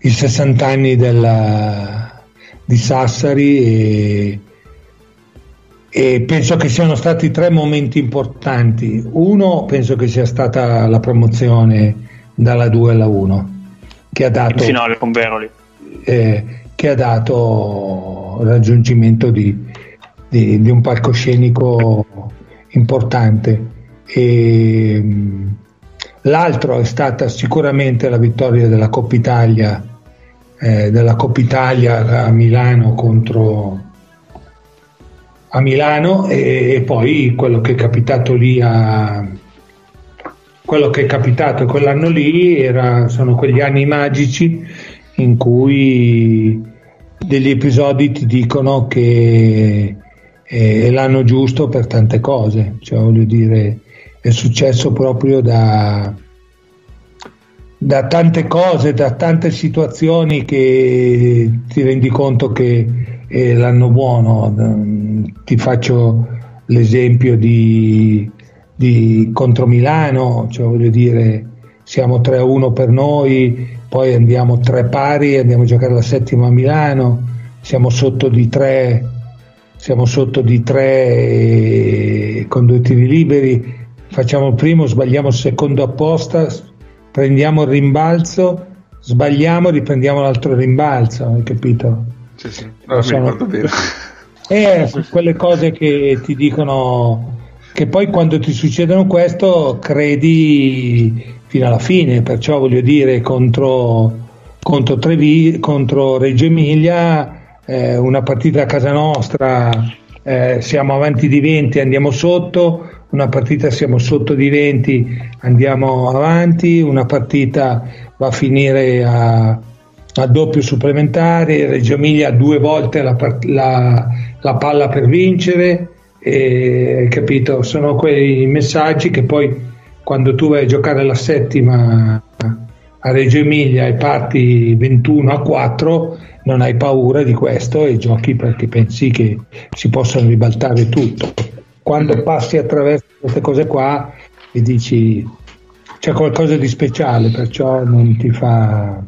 i 60 anni della, di Sassari e, e penso che siano stati tre momenti importanti. Uno penso che sia stata la promozione dalla 2 alla 1 che ha dato... Il finale con Veroli eh, che ha dato raggiungimento di, di, di un palcoscenico importante. E, mm, l'altro è stata sicuramente la vittoria della Coppa Italia, eh, della Coppa Italia a Milano contro a Milano e, e, poi quello che è capitato lì a quello che è capitato quell'anno lì era, sono quegli anni magici in cui degli episodi ti dicono che è l'anno giusto per tante cose, cioè voglio dire, è successo proprio da, da tante cose, da tante situazioni che ti rendi conto che è l'anno buono. Ti faccio l'esempio di, di contro Milano, cioè voglio dire, siamo 3-1 per noi, poi andiamo tre pari, andiamo a giocare la settima a Milano, siamo sotto di tre, siamo sotto di tre con due tiri liberi, facciamo il primo, sbagliamo il secondo apposta, prendiamo il rimbalzo, sbagliamo riprendiamo l'altro rimbalzo, hai capito? Sì, sì, no, sono... bene. Eh, quelle cose che ti dicono che poi quando ti succedono questo credi fino alla fine, perciò voglio dire contro, contro, Trevi, contro Reggio Emilia, eh, una partita a casa nostra, eh, siamo avanti di 20 andiamo sotto, una partita siamo sotto di 20 andiamo avanti, una partita va a finire a, a doppio supplementare, Reggio Emilia due volte la, la, la palla per vincere, e, capito? Sono quei messaggi che poi quando tu vai a giocare la settima a Reggio Emilia e parti 21 a 4 non hai paura di questo e giochi perché pensi che si possano ribaltare tutto. Quando passi attraverso queste cose qua e dici c'è qualcosa di speciale, perciò non ti fa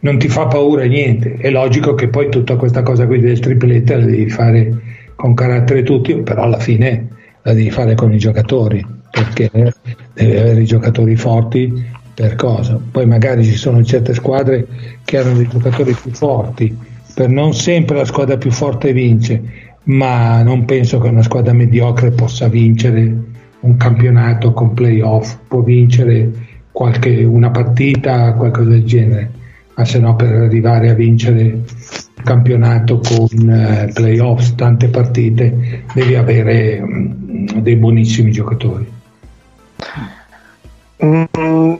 non ti fa paura niente. È logico che poi tutta questa cosa qui del triplete la devi fare con carattere tutti, però alla fine la devi fare con i giocatori perché devi avere i giocatori forti per cosa. Poi magari ci sono certe squadre che hanno dei giocatori più forti, per non sempre la squadra più forte vince, ma non penso che una squadra mediocre possa vincere un campionato con playoff, può vincere qualche, una partita, qualcosa del genere, ma se no per arrivare a vincere campionato con eh, playoff, tante partite, devi avere um, dei buonissimi giocatori. Mm,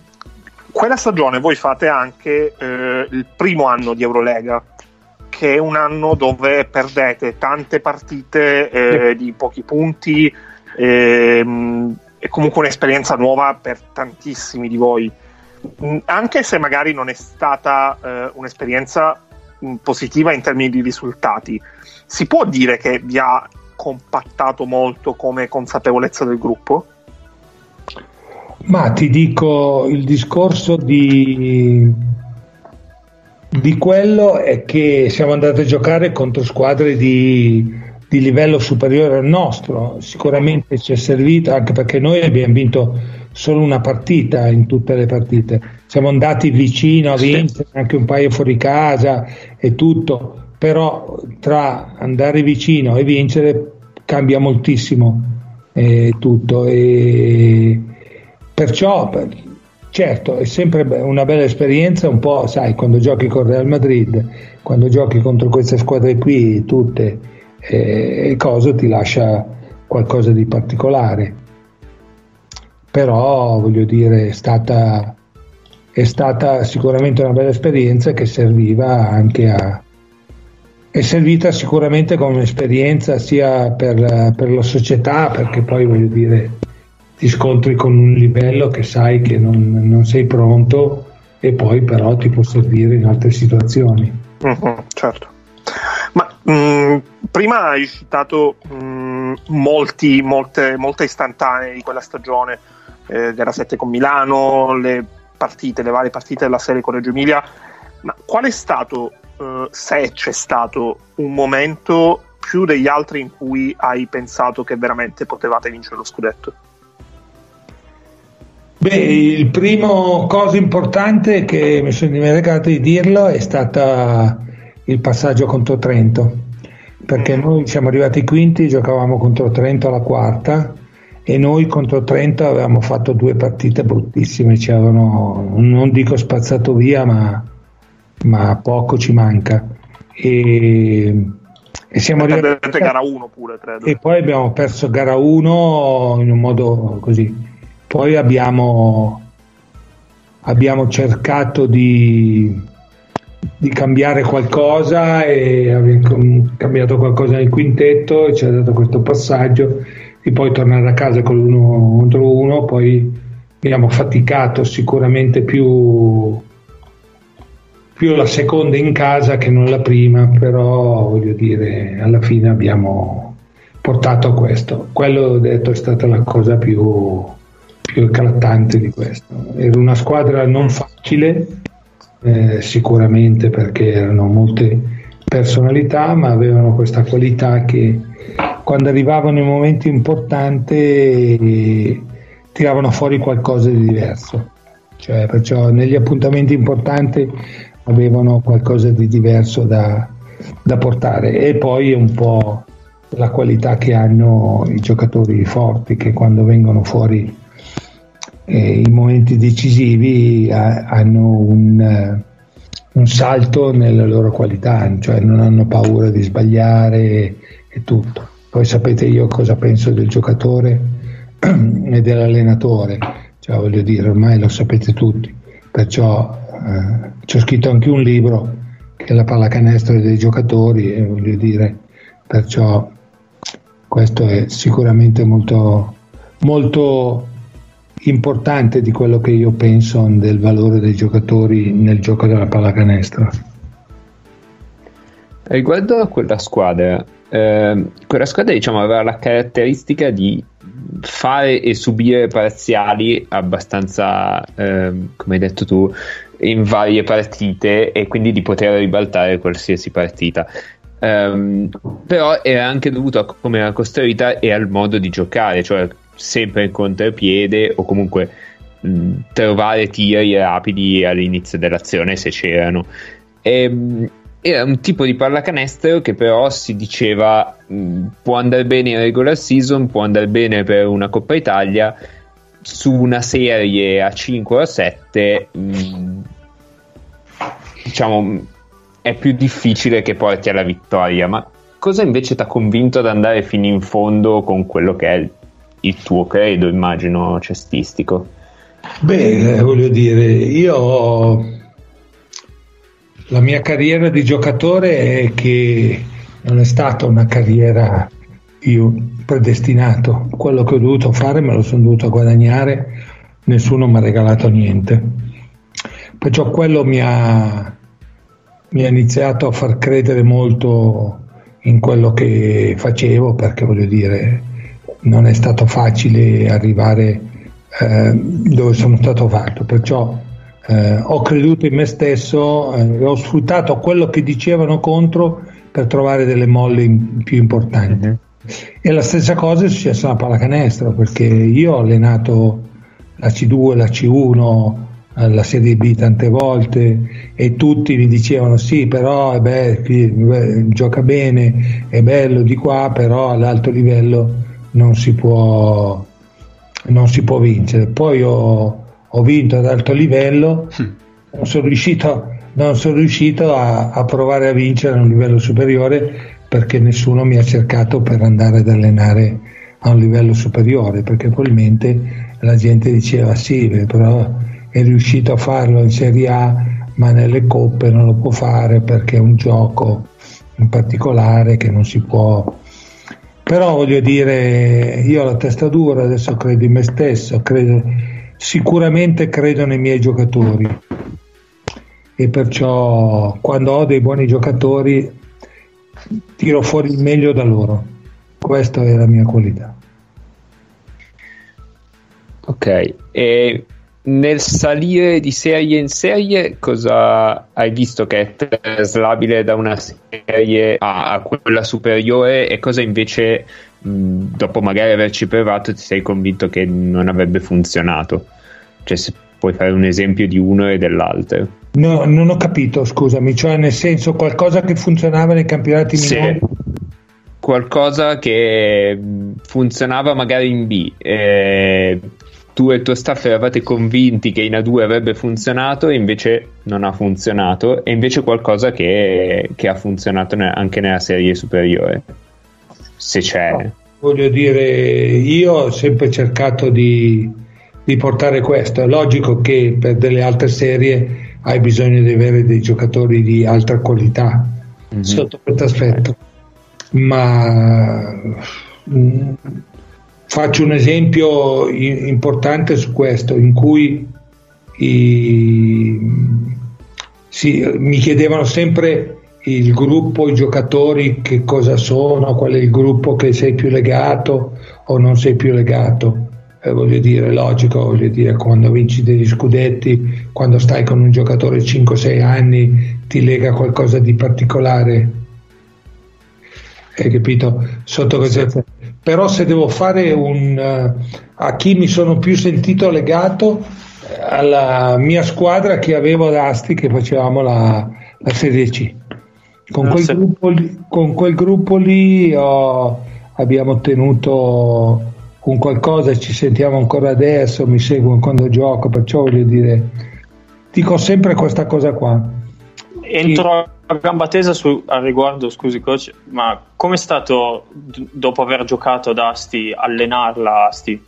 quella stagione voi fate anche eh, il primo anno di Eurolega, che è un anno dove perdete tante partite eh, di pochi punti, ehm, è comunque un'esperienza nuova per tantissimi di voi, mm, anche se magari non è stata eh, un'esperienza mm, positiva in termini di risultati. Si può dire che vi ha compattato molto come consapevolezza del gruppo? Ma ti dico, il discorso di, di quello è che siamo andati a giocare contro squadre di, di livello superiore al nostro. Sicuramente ci è servito anche perché noi abbiamo vinto solo una partita in tutte le partite. Siamo andati vicino a vincere anche un paio fuori casa e tutto, però tra andare vicino e vincere cambia moltissimo eh, tutto. E, Perciò, certo, è sempre una bella esperienza, un po', sai, quando giochi con Real Madrid, quando giochi contro queste squadre qui, tutte, il coso ti lascia qualcosa di particolare. Però, voglio dire, è stata, è stata sicuramente una bella esperienza che serviva anche a, è servita sicuramente come esperienza sia per, per, la società, perché poi voglio dire, ti scontri con un livello che sai che non, non sei pronto e poi però ti può servire in altre situazioni. Mm-hmm, certo. Mm, prima hai citato mm, molti, molte, molte istantanee di quella stagione, eh, gara 7 con Milano, le partite, le varie partite della serie con Reggio Emilia, ma qual è stato, eh, se c'è stato, un momento più degli altri in cui hai pensato che veramente potevate vincere lo scudetto? Beh, il primo cosa importante che mi sono dimenticato di dirlo è stato il passaggio contro Trento, perché mm. noi siamo arrivati quinti, giocavamo contro Trento alla quarta e noi contro Trento avevamo fatto due partite bruttissime, ci avevano, non dico spazzato via, ma, ma poco ci manca. E, e siamo arrivati gara 1 pure, credo. E poi abbiamo perso gara 1 in un modo così poi abbiamo, abbiamo cercato di, di, cambiare qualcosa e abbiamo cambiato qualcosa nel quintetto e ci ha dato questo passaggio di poi tornare a casa con l'uno contro uno, poi abbiamo faticato sicuramente più, più la seconda in casa che non la prima, però voglio dire, alla fine abbiamo portato a questo. Quello detto è stata la cosa più, più eclatante di questo. Era una squadra non facile, eh, sicuramente perché erano molte personalità, ma avevano questa qualità che quando arrivavano in momenti importanti tiravano fuori qualcosa di diverso. cioè, perciò negli appuntamenti importanti avevano qualcosa di diverso da, da portare e poi un po' la qualità che hanno i giocatori forti che quando vengono fuori eh, i momenti decisivi ha, hanno un, eh, un, salto nella loro qualità, cioè non hanno paura di sbagliare e, e tutto. Poi sapete io cosa penso del giocatore e dell'allenatore, cioè voglio dire, ormai lo sapete tutti, perciò eh, ho scritto anche un libro che è la pallacanestro dei giocatori e voglio dire, perciò questo è sicuramente molto, molto importante di quello che io penso del valore dei giocatori nel gioco della pallacanestro. Riguardo a quella squadra, eh, quella squadra diciamo, aveva la caratteristica di fare e subire parziali abbastanza, eh, come hai detto tu, in varie partite e quindi di poter ribaltare qualsiasi partita. Um, però era anche dovuto a come era costruita e al modo di giocare, cioè sempre in contropiede o comunque mh, trovare tiri rapidi all'inizio dell'azione se c'erano. E, mh, era un tipo di pallacanestro che però si diceva mh, può andare bene in regular season, può andare bene per una Coppa Italia, su una serie a 5 o a 7 diciamo è più difficile che porti alla vittoria ma cosa invece ti ha convinto ad andare fino in fondo con quello che è il tuo credo, immagino, cestistico? Beh, voglio dire, io la mia carriera di giocatore è che non è stata una carriera io predestinato, quello che ho dovuto fare me lo sono dovuto guadagnare, nessuno mi ha regalato niente. Perciò quello mi ha, mi ha iniziato a far credere molto in quello che facevo, perché voglio dire, non è stato facile arrivare eh, dove sono stato fatto, perciò eh, ho creduto in me stesso eh, ho sfruttato quello che dicevano contro per trovare delle molle in, più importanti. Mm-hmm. E la stessa cosa è successa alla pallacanestro, perché io ho allenato la C2, la C1, eh, la Serie B tante volte e tutti mi dicevano sì però è bello, gioca bene, è bello di qua, però all'alto livello non si può, non si può vincere. Poi ho, ho vinto ad alto livello, non sono riuscito, non sono riuscito a, a, provare a vincere a un livello superiore perché nessuno mi ha cercato per andare ad allenare a un livello superiore, perché probabilmente la gente diceva sì, però è riuscito a farlo in Serie A, ma nelle coppe non lo può fare perché è un gioco in particolare che non si può però voglio dire, io ho la testa dura, adesso credo in me stesso, credo, sicuramente credo nei miei giocatori e perciò quando ho dei buoni giocatori tiro fuori il meglio da loro. Questa è la mia qualità. Ok, e nel salire di serie in serie, cosa hai visto che è traslabile da una serie a, a quella superiore e cosa invece, mh, dopo magari averci provato, ti sei convinto che non avrebbe funzionato? Cioè, se puoi fare un esempio di uno e dell'altro. No, non ho capito, scusami, cioè nel senso qualcosa che funzionava nei campionati minori? Sì qualcosa che funzionava magari in B, eh, tu e il tuo staff eravate convinti che in A2 avrebbe funzionato e invece non ha funzionato e invece qualcosa che, che ha funzionato ne- anche nella serie superiore se c'è. No, voglio dire io ho sempre cercato di, di, portare questo. È logico che per delle altre serie hai bisogno di avere dei giocatori di alta qualità mm-hmm. sotto questo aspetto. Ma mh, mm, Faccio un esempio importante su questo, in cui i, sì, mi chiedevano sempre il gruppo, i giocatori che cosa sono, qual è il gruppo che sei più legato o non sei più legato. Eh, voglio dire, logico, voglio dire, quando vinci degli scudetti, quando stai con un giocatore 5-6 anni, ti lega qualcosa di particolare. Hai capito? Sotto questo però se devo fare un uh, a chi mi sono più sentito legato alla mia squadra che avevo ad Asti che facevamo la, la Serie C. Con, quel, gruppo lì, con quel gruppo lì ho- abbiamo ottenuto un qualcosa, ci sentiamo ancora adesso, mi seguono quando gioco, perciò voglio dire, dico sempre questa cosa qua. Entro a gamba tesa su, al riguardo, scusi coach, ma com'è stato d- dopo aver giocato ad Asti allenarla Asti?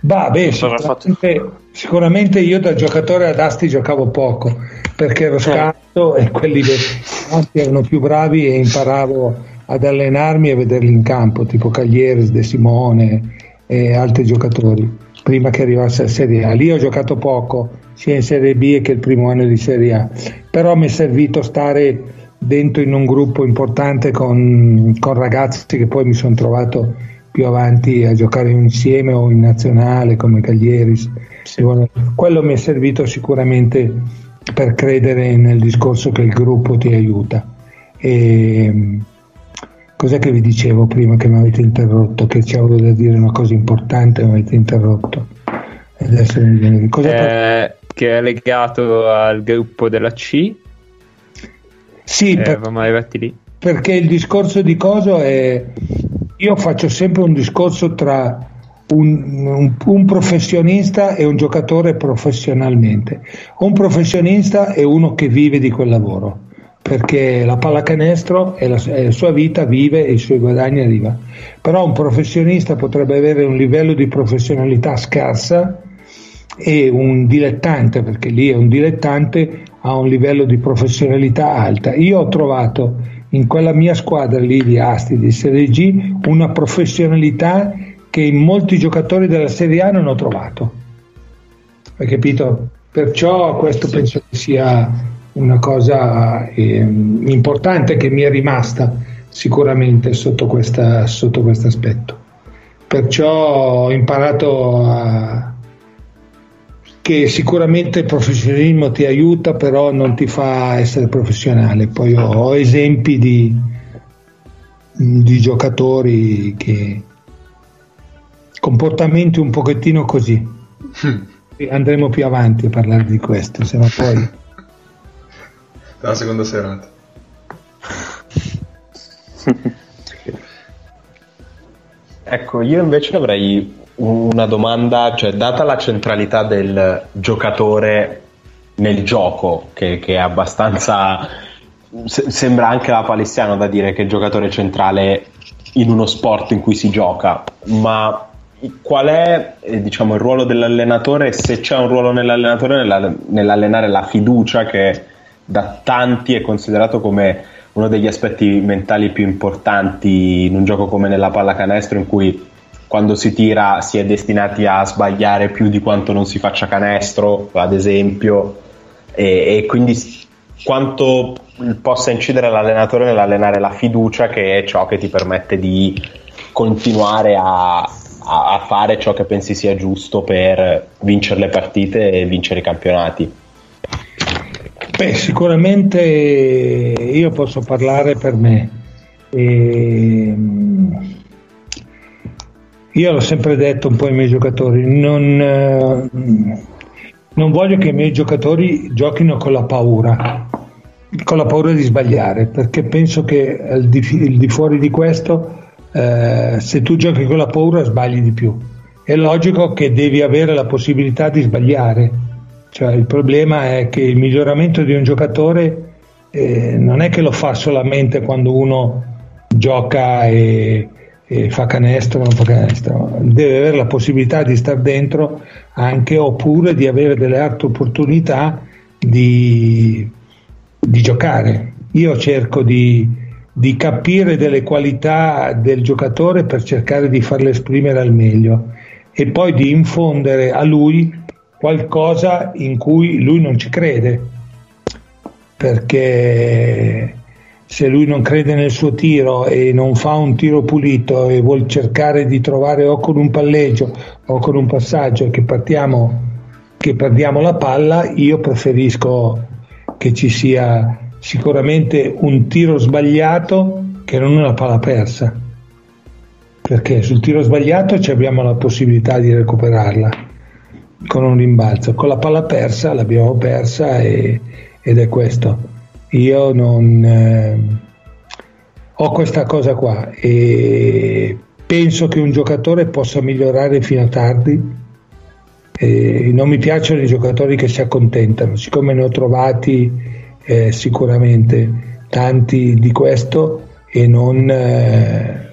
Bah, beh, Cosa avrà sicuramente, sicuramente io da giocatore ad Asti giocavo poco perché ero Certo. scarso e quelli davanti erano più bravi e imparavo ad allenarmi e vederli in campo, tipo Caglieres, De Simone e altri giocatori, prima che arrivasse a Serie A. Lì ho giocato poco, sia in Serie B che il primo anno di Serie A, però mi è servito stare dentro in un gruppo importante con, con ragazzi che poi mi sono trovato più avanti a giocare insieme o in nazionale come Caglieris. Quello mi è servito sicuramente per credere nel discorso che il gruppo ti aiuta. E, cos'è che vi dicevo prima che mi avete interrotto? Che c'avevo da dire una cosa importante e mi avete interrotto. Adesso mi viene- par- Eh, che è legato al gruppo della C. sì, Eh, per- eravamo arrivati lì. perché il discorso di Coso è io faccio sempre un discorso tra un, un- un professionista e un giocatore professionalmente un professionista è uno che vive di quel lavoro perché la pallacanestro è la, è la sua vita vive e i suoi guadagni arriva però un professionista potrebbe avere un livello di professionalità scarsa e un dilettante, perché lì è un dilettante, ha un livello di professionalità alta. Io ho trovato in quella mia squadra lì di Asti, di Serie G, una professionalità che in molti giocatori della Serie A non ho trovato. Hai capito? Perciò questo penso che sia una cosa ehm, importante che mi è rimasta sicuramente sotto questa- sotto questo aspetto. Perciò ho imparato a, che sicuramente il professionismo ti aiuta, però non ti fa essere professionale. Poi ho, ho esempi di, di giocatori che comportamenti un pochettino così. Andremo più avanti a parlare di questo, se no poi La seconda serata. Ecco, io invece avrei una domanda, cioè data la centralità del giocatore nel gioco, che, che è abbastanza... se- sembra anche la palestiano da dire che il giocatore centrale in uno sport in cui si gioca, ma qual è eh, diciamo, il ruolo dell'allenatore, se c'è un ruolo nell'allenatore nella- nell'allenare la fiducia che da tanti è considerato come uno degli aspetti mentali più importanti in un gioco come nella pallacanestro in cui quando si tira si è destinati a sbagliare più di quanto non si faccia canestro, ad esempio, e, e quindi quanto possa incidere l'allenatore nell'allenare la fiducia che è ciò che ti permette di continuare a- a fare ciò che pensi sia giusto per vincere le partite e vincere i campionati. Beh, sicuramente io posso parlare per me. Ehm, io l'ho sempre detto un po' ai miei giocatori, non, eh, non voglio che i miei giocatori giochino con la paura, con la paura di sbagliare, perché penso che al di, al di fuori di questo, eh, se tu giochi con la paura sbagli di più. È logico che devi avere la possibilità di sbagliare, cioè, il problema è che il miglioramento di un giocatore eh, non è che lo fa solamente quando uno gioca e, e fa canestro o non fa canestro, deve avere la possibilità di stare dentro anche oppure di avere delle altre opportunità di, di giocare. Io cerco di, di capire delle qualità del giocatore per cercare di farle esprimere al meglio e poi di infondere a lui qualcosa in cui lui non ci crede. Perché se lui non crede nel suo tiro e non fa un tiro pulito e vuol cercare di trovare o con un palleggio o con un passaggio che partiamo che perdiamo la palla io preferisco che ci sia sicuramente un tiro sbagliato che non una palla persa. Perché sul tiro sbagliato abbiamo la possibilità di recuperarla con un rimbalzo. Con la palla persa l'abbiamo persa e, ed è questo. Io non eh, ho questa cosa qua e penso che un giocatore possa migliorare fino a tardi. E non mi piacciono i giocatori che si accontentano, siccome ne ho trovati eh, sicuramente tanti di questo e non eh,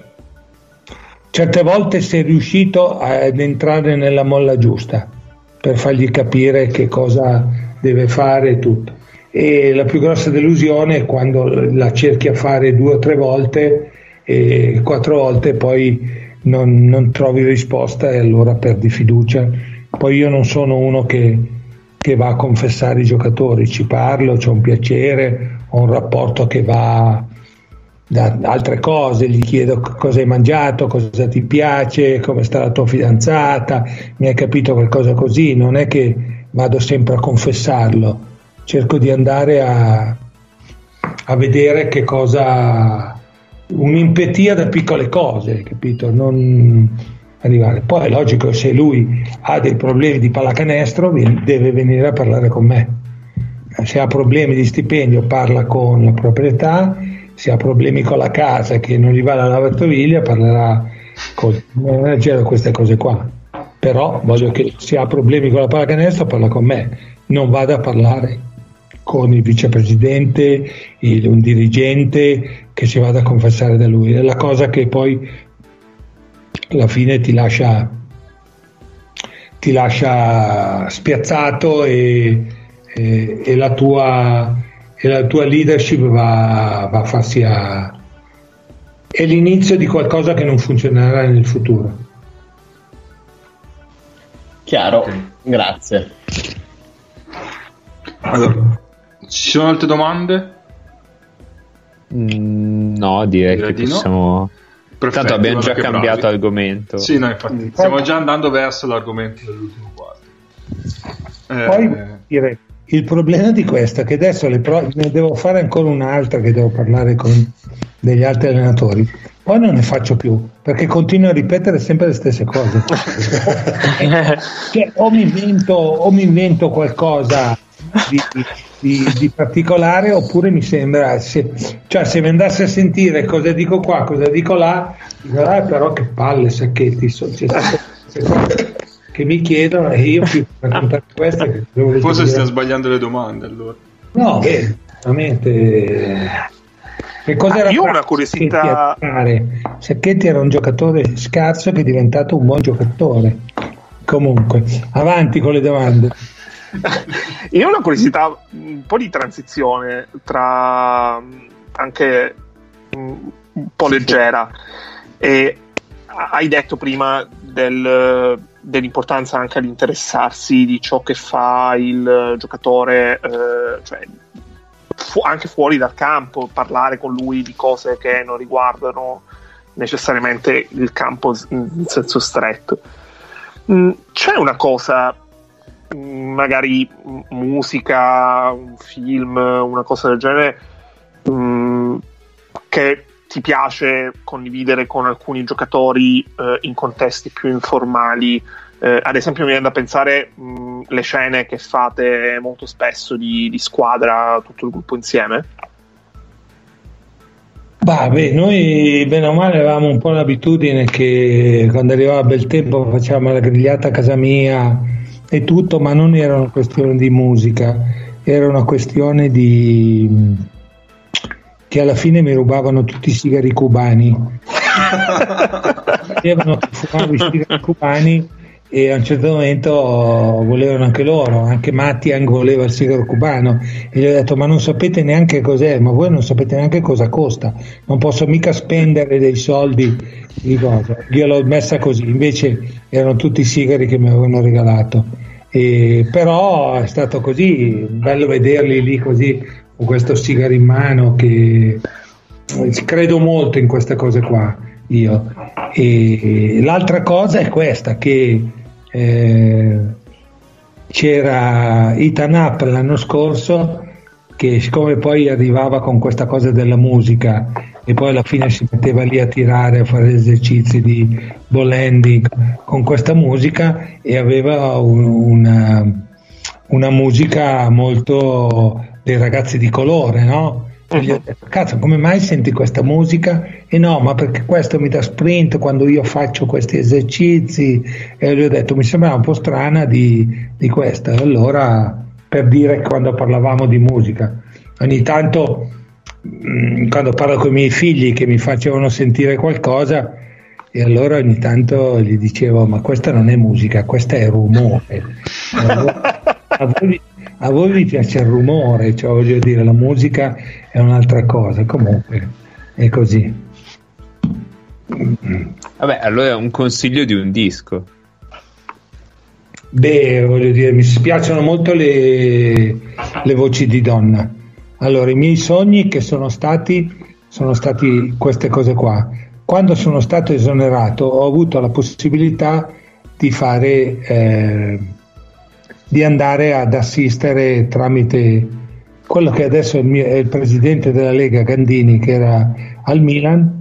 certe volte sei riuscito ad entrare nella molla giusta per fargli capire che cosa deve fare e tutto. E la più grossa delusione è quando la cerchi a fare due o tre volte e quattro volte poi non, non trovi risposta e allora perdi fiducia. Poi io non sono uno che, che va a confessare i giocatori, ci parlo, c'è un piacere, ho un rapporto che va da altre cose, gli chiedo cosa hai mangiato, cosa ti piace, come sta la tua fidanzata, mi hai capito qualcosa così, non è che vado sempre a confessarlo, cerco di andare a, a vedere che cosa, un'impetia da piccole cose, capito? Non arrivare. Poi è logico, se lui ha dei problemi di pallacanestro deve venire a parlare con me. Se ha problemi di stipendio parla con la proprietà se ha problemi con la casa che non gli va la lavastoviglie parlerà con il manager queste cose qua. Però voglio che se ha problemi con la pallacanestro parla con me. Non vada a parlare con il vicepresidente il, un dirigente che si vada a confessare da lui. È la cosa che poi alla fine ti lascia ti lascia spiazzato e, e, e la tua e la tua leadership va, va a farsi a... è l'inizio di qualcosa che non funzionerà nel futuro. Chiaro, okay. grazie. Allora, ci sono altre domande? Mm, no, direi, direi che possiamo... No. Perfetto, Tanto abbiamo già cambiato bravi. argomento. Sì, no, infatti, stiamo già andando verso l'argomento dell'ultimo quarto. Eh, Poi dire il problema di questo è che adesso pro- ne devo fare ancora un'altra che devo parlare con degli altri allenatori. Poi non ne faccio più perché continuo a ripetere sempre le stesse cose. cioè, o, mi invento, o, mi invento, qualcosa di, di, di, particolare oppure mi sembra, se, cioè se mi andasse a sentire cosa dico qua, cosa dico là, dico, ah, però che palle, sacchetti. Cioè, che mi chiedono e io più raccontare questa che forse stiamo sbagliando le domande allora. No beh, veramente che cosa ah, io ho una curiosità. Sacchetti era un giocatore scarso che è diventato un buon giocatore. Comunque avanti con le domande. Io ho una curiosità un po' di transizione tra anche un po' leggera. E hai detto prima del dell'importanza anche ad interessarsi di ciò che fa il giocatore, eh, cioè fu- anche fuori dal campo, parlare con lui di cose che non riguardano necessariamente il campo in senso stretto. Mm, c'è una cosa, mm, magari musica, un film, una cosa del genere, mm, che ti piace condividere con alcuni giocatori eh, in contesti più informali. Eh, ad esempio, mi viene da pensare mh, le scene che fate molto spesso di, di, squadra, tutto il gruppo insieme. Bah, beh, noi bene o male avevamo un po' l'abitudine che quando arrivava bel tempo facevamo la grigliata a casa mia e tutto, ma non era una questione di musica, era una questione di che alla fine mi rubavano tutti i sigari cubani. Dicevano che fumavo i sigari cubani e a un certo momento volevano anche loro, anche Mattiang voleva il sigaro cubano e gli ho detto ma non sapete neanche cos'è, ma voi non sapete neanche cosa costa, non posso mica spendere dei soldi di cosa, gliel'ho messa così, invece erano tutti i sigari che mi avevano regalato. E, però è stato così bello vederli lì così con questo sigaro in mano che credo molto in queste cose qua io. E l'altra cosa è questa che eh, c'era Ethan Up l'anno scorso che siccome poi arrivava con questa cosa della musica e poi alla fine si metteva lì a tirare, a fare esercizi di ball con questa musica e aveva un, una, una musica molto dei ragazzi di colore, no? E gli ho detto, cazzo, come mai senti questa musica? E no, ma perché questo mi dà sprint quando io faccio questi esercizi. E gli ho detto, mi sembrava un po' strana di, di questa. Allora, per dire quando parlavamo di musica, ogni tanto, mh, quando parlo con i miei figli che mi facevano sentire qualcosa, e allora ogni tanto gli dicevo, ma questa non è musica, questa è rumore. a voi, a voi vi piace il rumore, cioè voglio dire, la musica è un'altra cosa, comunque è così. Vabbè, allora è un consiglio di un disco. Beh, voglio dire, mi spiacciono molto le, le voci di donna. Allora, i miei sogni che sono stati, sono stati queste cose qua. Quando sono stato esonerato ho avuto la possibilità di fare, eh, di andare ad assistere tramite quello che adesso è il, mio, è il presidente della Lega Gandini, che era al Milan,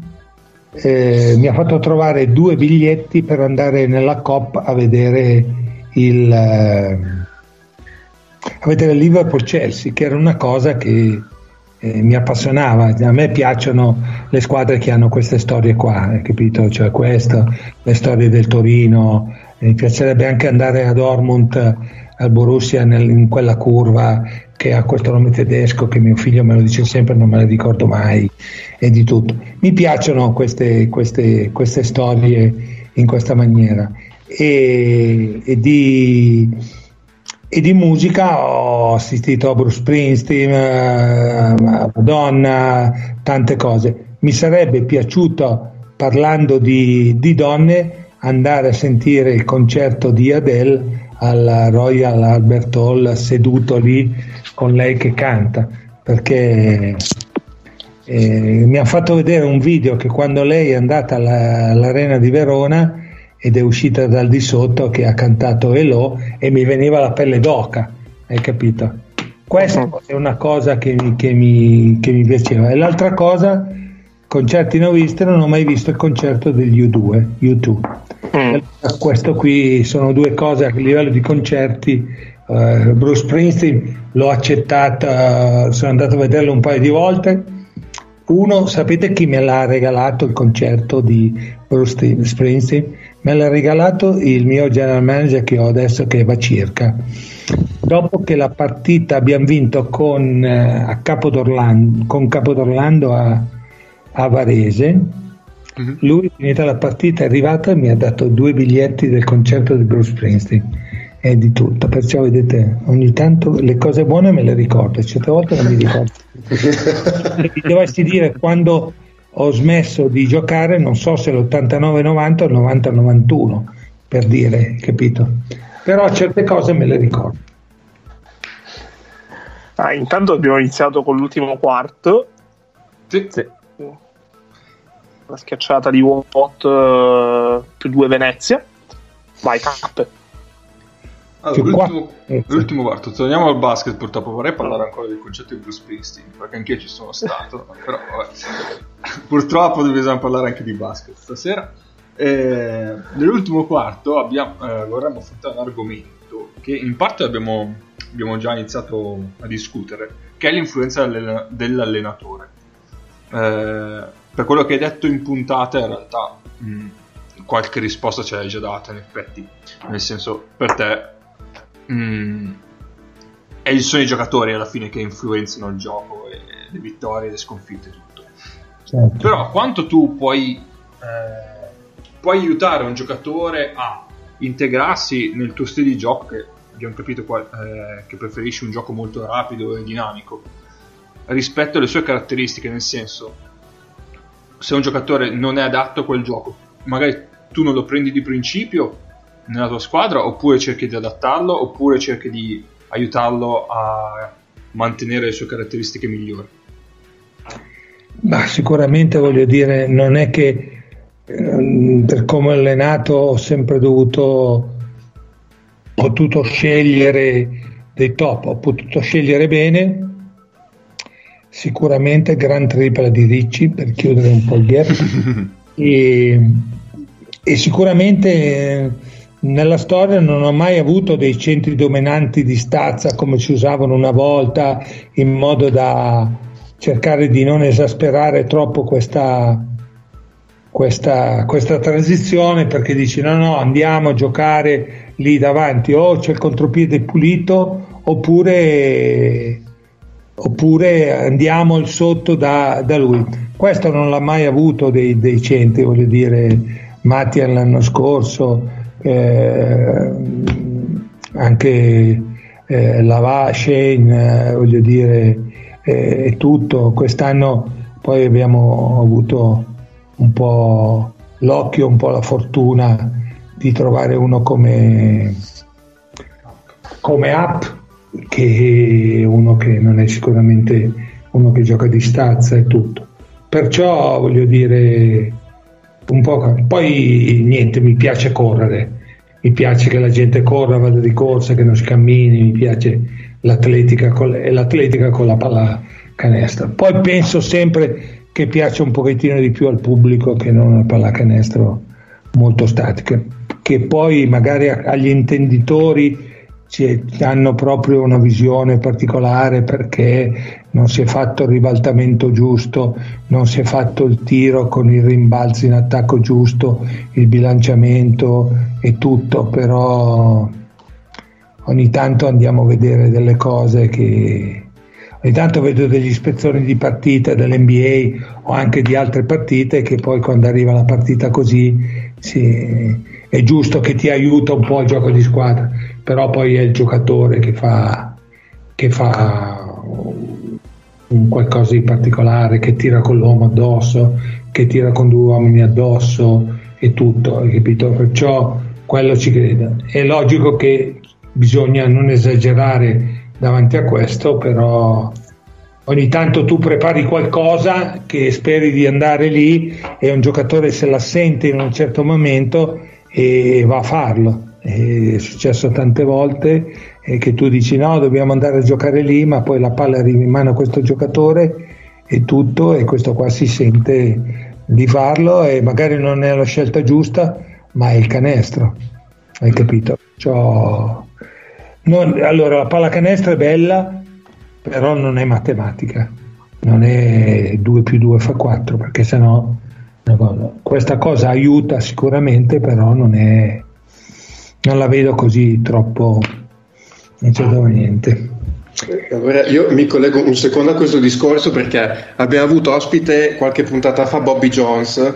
eh, mi ha fatto trovare due biglietti per andare nella COP a vedere il eh, a vedere Liverpool Chelsea che era una cosa che eh, mi appassionava. A me piacciono le squadre che hanno queste storie qua hai capito? Cioè questo le storie del Torino mi piacerebbe anche andare a Dortmund al Borussia nel, in quella curva che ha questo nome tedesco che mio figlio me lo dice sempre, non me le ricordo mai e di tutto. Mi piacciono queste, queste, queste storie in questa maniera e, e, di, e, di, musica ho assistito a Bruce Springsteen, a Madonna, tante cose. Mi sarebbe piaciuto, parlando di, di donne, andare a sentire il concerto di Adele alla Royal Albert Hall seduto lì con lei che canta perché eh, mi ha fatto vedere un video che quando lei è andata alla, all'arena di Verona ed è uscita dal di sotto che ha cantato Elo e mi veniva la pelle d'oca hai capito? questa uh-huh. è una cosa che mi, che, mi, che mi, piaceva e l'altra cosa concerti ne ho visti non ho mai visto il concerto degli U2 U2 Mm. Questo qui sono due cose a livello di concerti. Uh, Bruce Springsteen l'ho accettata, sono andato a vederlo un paio di volte. Uno, sapete chi me l'ha regalato il concerto di Bruce Springsteen? Me l'ha regalato il mio general manager che ho adesso che va circa. Dopo che la partita abbiamo vinto con, uh, a Capodorlando, con Capodorlando a, a Varese, Mm-hmm. Lui, finita la partita, è arrivato e mi ha dato due biglietti del concerto di Bruce Springsteen e di tutto. Perciò vedete, ogni tanto le cose buone me le ricordo, certe volte non mi ricordo. Mi dovessi dire quando ho smesso di giocare, non so se l'89-90 o il 90-91, per dire, capito? Però certe cose me le ricordo. Ah, intanto abbiamo iniziato con l'ultimo quarto. Sì. sì la schiacciata di Watt uh, più due Venezia. Vai, cappe. Allora, l'ultimo, l'ultimo quarto, torniamo al basket. Purtroppo vorrei parlare ancora del concetto di Bruce Springsteen perché anch'io ci sono stato. però vabbè. purtroppo bisogna parlare anche di basket stasera. Eh, nell'ultimo quarto abbiamo, eh, vorremmo affrontare un argomento che in parte abbiamo, abbiamo già iniziato a discutere, che è l'influenza dell'allenatore. Eh, per quello che hai detto in puntata, in realtà mh, mm, qualche risposta ce l'hai già data, in effetti. Nel senso, per te mh, mm, è sono i giocatori alla fine che influenzano il gioco, e le vittorie, le sconfitte, tutto. Certo. Però quanto tu puoi, eh, puoi aiutare un giocatore a integrarsi nel tuo stile di gioco, che abbiamo capito qua, eh, che preferisci un gioco molto rapido e dinamico, rispetto alle sue caratteristiche, nel senso se un giocatore non è adatto a quel gioco, magari tu non lo prendi di principio nella tua squadra, oppure cerchi di adattarlo, oppure cerchi di aiutarlo a mantenere le sue caratteristiche migliori. Ma sicuramente voglio dire, non è che eh, per come allenato ho sempre dovuto potuto scegliere dei top, ho potuto scegliere bene, sicuramente gran tripla di Ricci per chiudere un po' il gap. E, e sicuramente eh, nella storia non ho mai avuto dei centri dominanti di stazza come si usavano una volta in modo da cercare di non esasperare troppo questa, questa, questa transizione perché dici no no andiamo a giocare lì davanti. O c'è il contropiede pulito oppure, oppure andiamo al sotto da, da, lui questo non l'ha mai avuto dei, dei centri voglio dire Mattia l'anno scorso eh, anche eh, Lava Shane eh, voglio dire e tutto. Quest'anno poi abbiamo avuto un po' l'occhio, un po' la fortuna di trovare uno come, come app, che uno che non è sicuramente uno che gioca di stazza e tutto. Perciò voglio dire un po'. Poi niente, mi piace correre, mi piace che la gente corra, vada di corsa, che non si cammini, mi piace l'atletica con, l'atletica con la palla canestro. Poi penso sempre che piace un pochettino di più al pubblico che non una pallacanestro molto statica, che poi magari agli intenditori hanno proprio una visione particolare perché non si è fatto il ribaltamento giusto, non si è fatto il tiro con i rimbalzi in attacco giusto, il bilanciamento e tutto, però ogni tanto andiamo a vedere delle cose che ogni tanto vedo degli ispezioni di partita dell'NBA o anche di altre partite che poi quando arriva la partita così sì, è giusto che ti aiuta un po' il gioco di squadra però poi è il giocatore che fa, che fa qualcosa di particolare che tira con l'uomo addosso che tira con due uomini addosso e tutto hai capito? perciò quello ci credo è logico che bisogna non esagerare davanti a questo, però ogni tanto tu prepari qualcosa che speri di andare lì e un giocatore se la sente in un certo momento e va a farlo. È successo tante volte che tu dici no, dobbiamo andare a giocare lì, ma poi la palla arriva in mano a questo giocatore e tutto e questo qua si sente di farlo e magari non è la scelta giusta, ma è il canestro. Hai capito? Cioè, non, allora, la pallacanestro è bella, però non è matematica, non è 2 più 2 fa 4, perché sennò questa cosa aiuta sicuramente, però non è non la vedo così troppo non c'è da niente. Allora, io mi collego un secondo a questo discorso perché abbiamo avuto ospite qualche puntata fa Bobby Jones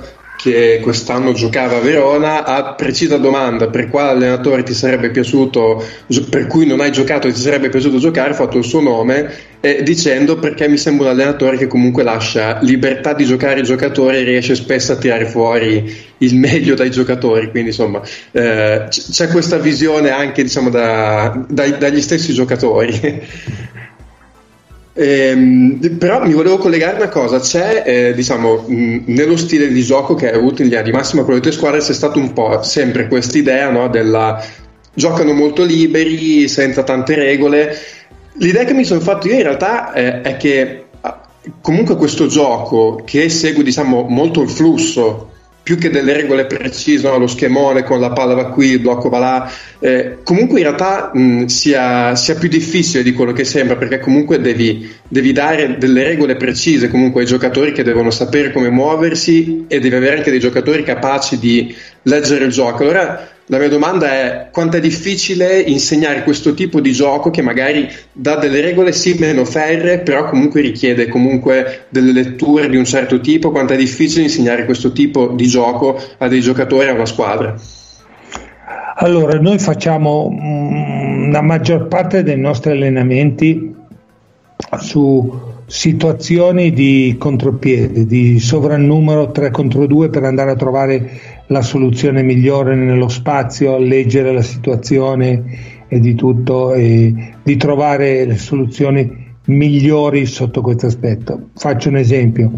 che quest'anno giocava a Verona, a precisa domanda per quale allenatore ti sarebbe piaciuto, per cui non hai giocato e ti sarebbe piaciuto giocare, ha fatto il suo nome eh, dicendo perché mi sembra un allenatore che comunque lascia libertà di giocare ai giocatori e riesce spesso a tirare fuori il meglio dai giocatori, quindi insomma eh, c'è questa visione anche diciamo da, dai, dagli stessi giocatori. Ehm, però mi volevo collegare una cosa, c'è eh, diciamo nello stile di gioco che hai avuto in linea di massima con le tue squadre c'è stata un po' sempre questa idea no, della giocano molto liberi, senza tante regole. L'idea che mi sono fatto io in realtà eh, è che ah, comunque questo gioco che segue diciamo molto il flusso più che delle regole precise, no? lo schemone con la palla va qui, il blocco va là, eh, comunque in realtà mh, sia, sia, più difficile di quello che sembra perché comunque devi, devi, dare delle regole precise ai giocatori che devono sapere come muoversi e devi avere anche dei giocatori capaci di leggere il gioco. Allora la mia domanda è quanto è difficile insegnare questo tipo di gioco che magari dà delle regole sì meno ferre, però comunque richiede comunque delle letture di un certo tipo, quanto è difficile insegnare questo tipo di gioco a dei giocatori, a una squadra? Allora, noi facciamo mm, la maggior parte dei nostri allenamenti su situazioni di contropiede, di sovrannumero 3 contro 2 per andare a trovare la soluzione migliore nello spazio, leggere la situazione e di tutto e di trovare le soluzioni migliori sotto questo aspetto. Faccio un esempio,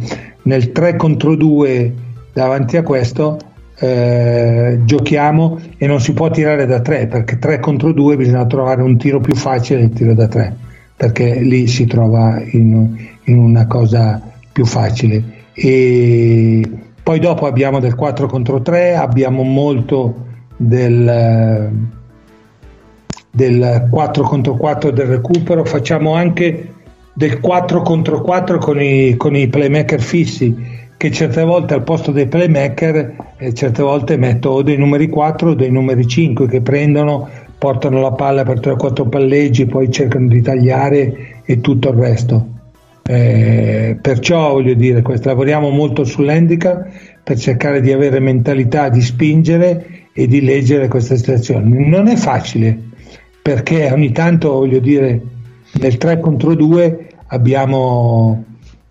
nel 3 contro 2 davanti a questo eh, giochiamo e non si può tirare da 3 perché 3 contro 2 bisogna trovare un tiro più facile del tiro da 3 perché lì si trova in, in una cosa più facile. E poi dopo abbiamo del 4 contro 3, abbiamo molto del, del 4 contro 4 del recupero, facciamo anche del 4 contro 4 con i, con i playmaker fissi che certe volte al posto dei playmaker eh, certe volte metto o dei numeri 4 o dei numeri 5 che prendono, portano la palla per 3-4 palleggi, poi cercano di tagliare e tutto il resto. Eh, perciò voglio dire, questo, lavoriamo molto sull'handicap per cercare di avere mentalità di spingere e di leggere questa situazione. Non è facile perché ogni tanto voglio dire nel 3 contro 2 abbiamo,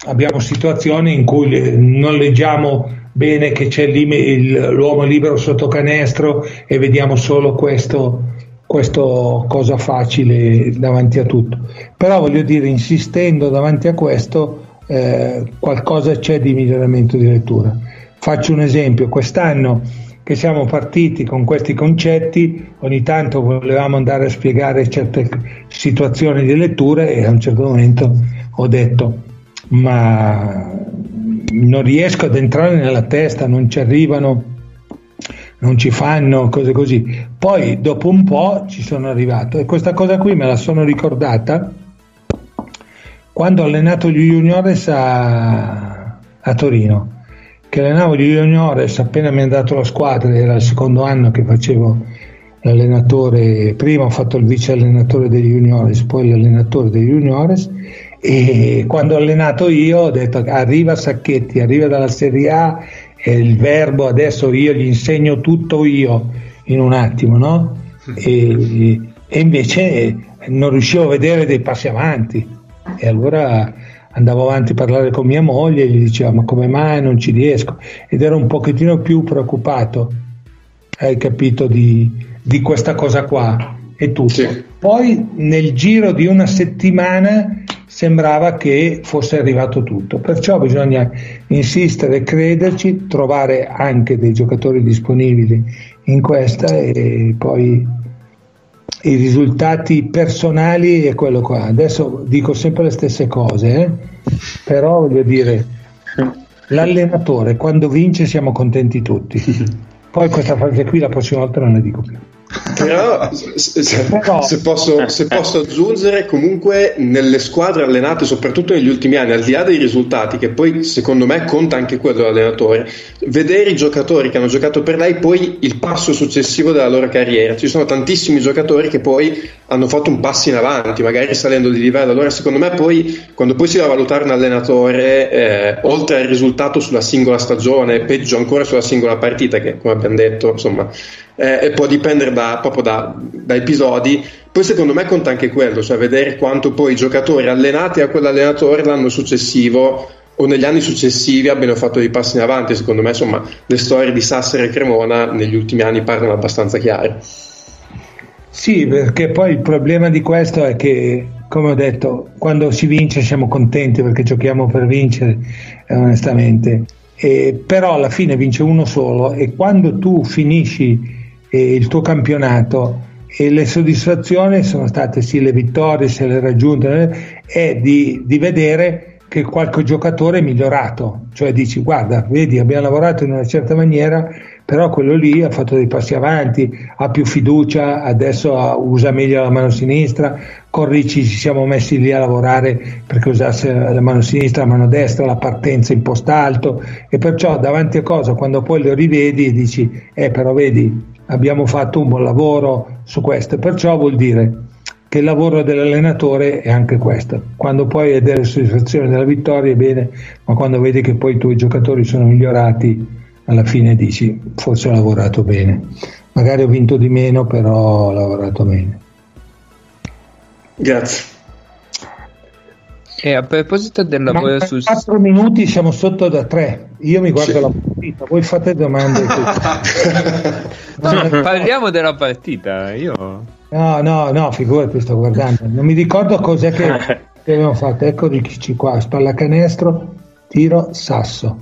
abbiamo situazioni in cui non leggiamo bene che c'è l'uomo libero sotto canestro e vediamo solo questo, questo cosa facile davanti a tutto. Però voglio dire, insistendo davanti a questo, eh, qualcosa c'è di miglioramento di lettura. Faccio un esempio, quest'anno che siamo partiti con questi concetti, ogni tanto volevamo andare a spiegare certe situazioni di lettura e a un certo momento ho detto ma non riesco ad entrare nella testa, non ci arrivano, non ci fanno cose così. Poi dopo un po' ci sono arrivato. E questa cosa qui me la sono ricordata quando ho allenato gli juniores a, a Torino. Che allenavo gli juniores appena mi è andato la squadra, era il secondo anno che facevo l'allenatore, prima ho fatto il vice allenatore degli juniores, poi l'allenatore degli juniores. E quando ho allenato io ho detto arriva Sacchetti, arriva dalla Serie A e il verbo adesso io gli insegno tutto io in un attimo, no? E, e invece non riuscivo a vedere dei passi avanti e allora andavo avanti a parlare con mia moglie e gli dicevo ma come mai non ci riesco ed ero un pochettino più preoccupato hai capito di, di questa cosa qua e tutto sì. poi nel giro di una settimana sembrava che fosse arrivato tutto perciò bisogna insistere crederci trovare anche dei giocatori disponibili in questa e poi i risultati personali è quello qua. Adesso dico sempre le stesse cose, eh? però voglio dire, l'allenatore quando vince siamo contenti tutti. Poi questa frase qui la prossima volta non ne dico più. Però, se, se, posso, se, posso, aggiungere, comunque nelle squadre allenate, soprattutto negli ultimi anni, al di là dei risultati, che poi secondo me conta anche quello dell'allenatore, vedere i giocatori che hanno giocato per lei poi il passo successivo della loro carriera. Ci sono tantissimi giocatori che poi hanno fatto un passo in avanti, magari salendo di livello. Allora, secondo me, poi quando poi si va a valutare un allenatore, eh, oltre al risultato sulla singola stagione, peggio ancora sulla singola partita, che come abbiamo detto, insomma eh, e può dipendere da, proprio da, da, episodi. Poi secondo me conta anche quello, cioè vedere quanto poi i giocatori allenati a quell'allenatore l'anno successivo o negli anni successivi abbiano fatto dei passi in avanti. Secondo me, insomma, le storie di Sassere e Cremona negli ultimi anni parlano abbastanza chiare. Sì, perché poi il problema di questo è che, come ho detto, quando si vince siamo contenti perché giochiamo per vincere, eh, onestamente. Eh, però alla fine vince uno solo e quando tu finisci eh, il tuo campionato. E le soddisfazioni sono state sì le vittorie, se le raggiunte, è di, di vedere che qualche giocatore è migliorato, cioè dici guarda, vedi abbiamo lavorato in una certa maniera, però quello lì ha fatto dei passi avanti, ha più fiducia, adesso usa meglio la mano sinistra, con Ricci ci siamo messi lì a lavorare perché usasse la mano sinistra, la mano destra, la partenza in post alto. E perciò davanti a cosa, quando poi lo rivedi dici, eh però vedi, abbiamo fatto un buon lavoro su questo, perciò vuol dire che il lavoro dell'allenatore è anche questo. Quando poi hai delle soddisfazioni della vittoria è bene, ma quando vedi che poi i tuoi giocatori sono migliorati, alla fine dici forse ho lavorato bene. Magari ho vinto di meno, però ho lavorato bene. Grazie. E a proposito del lavoro su 4 minuti siamo sotto da 3. Io mi guardo sì. la partita, voi fate domande. no, parliamo della partita. Io... No, no, no, figurati, sto guardando. Non mi ricordo cos'è che, che abbiamo fatto. Ecco Ricci qua, spalla canestro, tiro, sasso.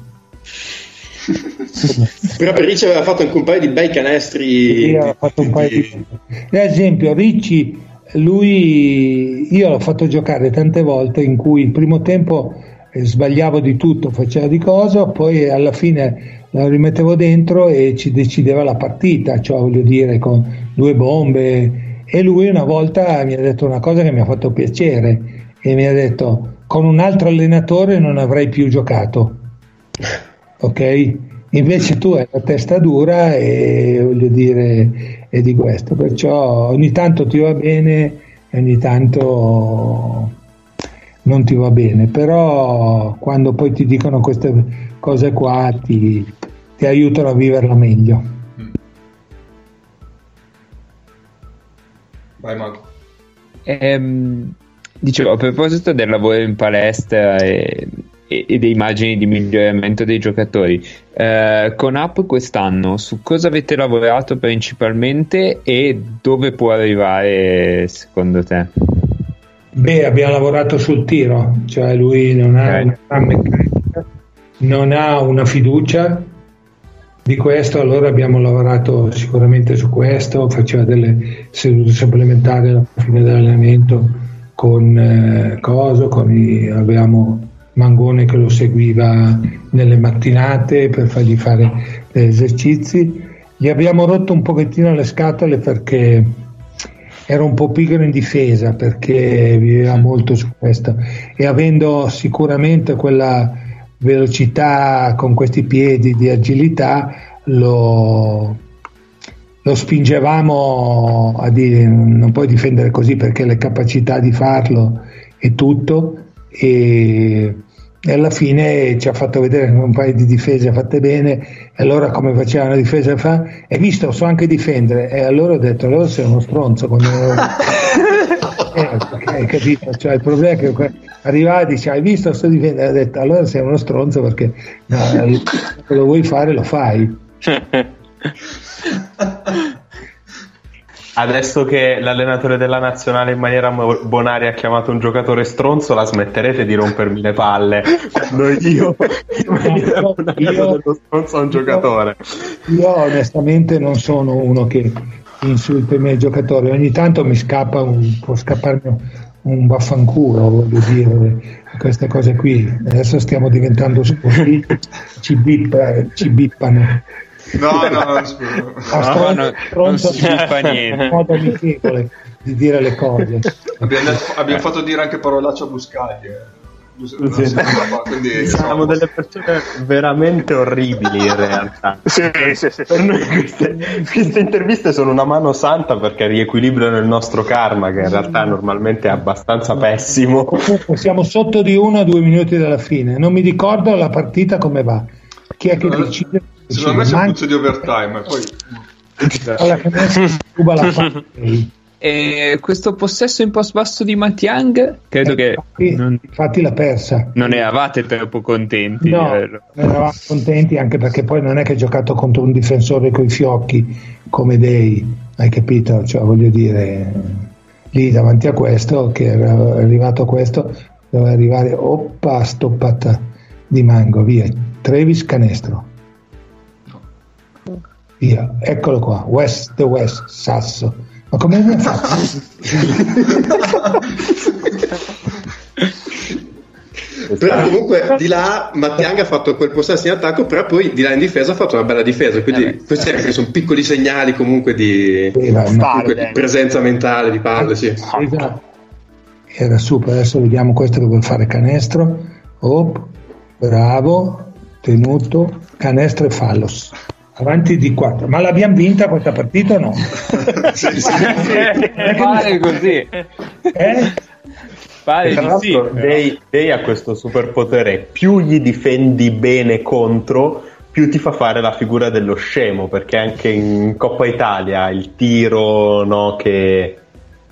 Però per Ricci aveva fatto anche un paio di bei canestri. Sì, aveva fatto un paio di... Ad esempio, Ricci lui, io l'ho fatto giocare tante volte in cui il primo tempo sbagliavo di tutto, faceva di cosa, poi alla fine la rimettevo dentro e ci decideva la partita, cioè voglio dire con due bombe. E lui una volta mi ha detto una cosa che mi ha fatto piacere e mi ha detto con un altro allenatore non avrei più giocato. Ok? Invece tu hai la testa dura e voglio dire è di questo, perciò ogni tanto ti va bene e ogni tanto non ti va bene, però quando poi ti dicono queste cose qua ti, ti aiutano a viverla meglio. Vai Mago. Ehm, dicevo, a proposito del lavoro in palestra e, e, e dei immagini di miglioramento dei giocatori, eh, con App quest'anno su cosa avete lavorato principalmente e dove può arrivare secondo te? Beh, abbiamo lavorato sul tiro, cioè lui non ha Ok. una meccanica, non ha una fiducia di questo, allora abbiamo lavorato sicuramente su questo, faceva delle sedute supplementari alla fine dell'allenamento con eh, Coso, con i, avevamo Mangone che lo seguiva nelle mattinate per fargli fare degli esercizi. Gli abbiamo rotto un pochettino le scatole perché era un po' pigro in difesa perché viveva molto su questo. E avendo sicuramente quella velocità con questi piedi di agilità lo, lo spingevamo a dire non puoi difendere così perché le capacità di farlo e tutto e, e alla fine ci ha fatto vedere un paio di difese fatte bene e allora come faceva una difesa fa? E visto so anche difendere. E allora ho detto allora sei uno stronzo quando eh, hai capito? Cioè il problema è che arrivava e dice hai visto sto difendere? Ho detto allora sei uno stronzo perché no, se lo vuoi fare lo fai Adesso che l'allenatore della nazionale in maniera bonaria ha chiamato un giocatore stronzo, la smetterete di rompermi le palle quando io in maniera bonaria io- dello stronzo a un giocatore. Io onestamente non sono uno che insulta i miei giocatori, ogni tanto mi scappa un, può scapparmi un vaffanculo, voglio dire, queste cose qui. Adesso stiamo diventando sportivi, ci, bippa- ci bippano. No, no, no, scusa. Stronzo- no, stronzo non si bippa niente. modo amichevole di dire le cose. Abbiamo, detto- abbiamo fatto dire anche parolacce a Buscagli. Bus- una settimana fa, quindi, Siamo insomma, delle persone veramente orribili in realtà. Sì, sì, sì. Per noi queste, queste interviste sono una mano santa perché riequilibrano il nostro karma, che in realtà normalmente è abbastanza pessimo. Siamo sotto di uno a due minuti dalla fine. Non mi ricordo la partita come va. Chi è che decide? Secondo me c'è un puzzo di overtime. Poi alla che si ruba la palla. E questo possesso in post basso di Matiang, credo che infatti, non, infatti l'ha persa. non eravate troppo contenti. No, averlo. non eravamo contenti anche perché poi non è che ha giocato contro un difensore coi fiocchi come Dei, hai capito? Cioè, voglio dire, lì davanti a questo, che era arrivato a questo, doveva arrivare, oppa, stoppata di mango, via, Trevis canestro. Via, eccolo qua, West the West, Sasso. Ma come abbiamo fatto? Però comunque di là Mattiang ha fatto quel possesso in attacco, però poi di là in difesa ha fatto una bella difesa. Quindi Eh questi che sono piccoli segnali comunque di, comunque di presenza mentale di palle, sì. Era super, adesso vediamo questo che vuole fare canestro. Op, bravo, tenuto, canestro e fallos. Avanti di 4. Ma l'abbiamo vinta questa partita o no? sì, sì. Pare così. Eh? Pare Tra di sì. Day, Day ha questo superpotere: più gli difendi bene contro, più ti fa fare la figura dello scemo. Perché anche in Coppa Italia il tiro, no, che.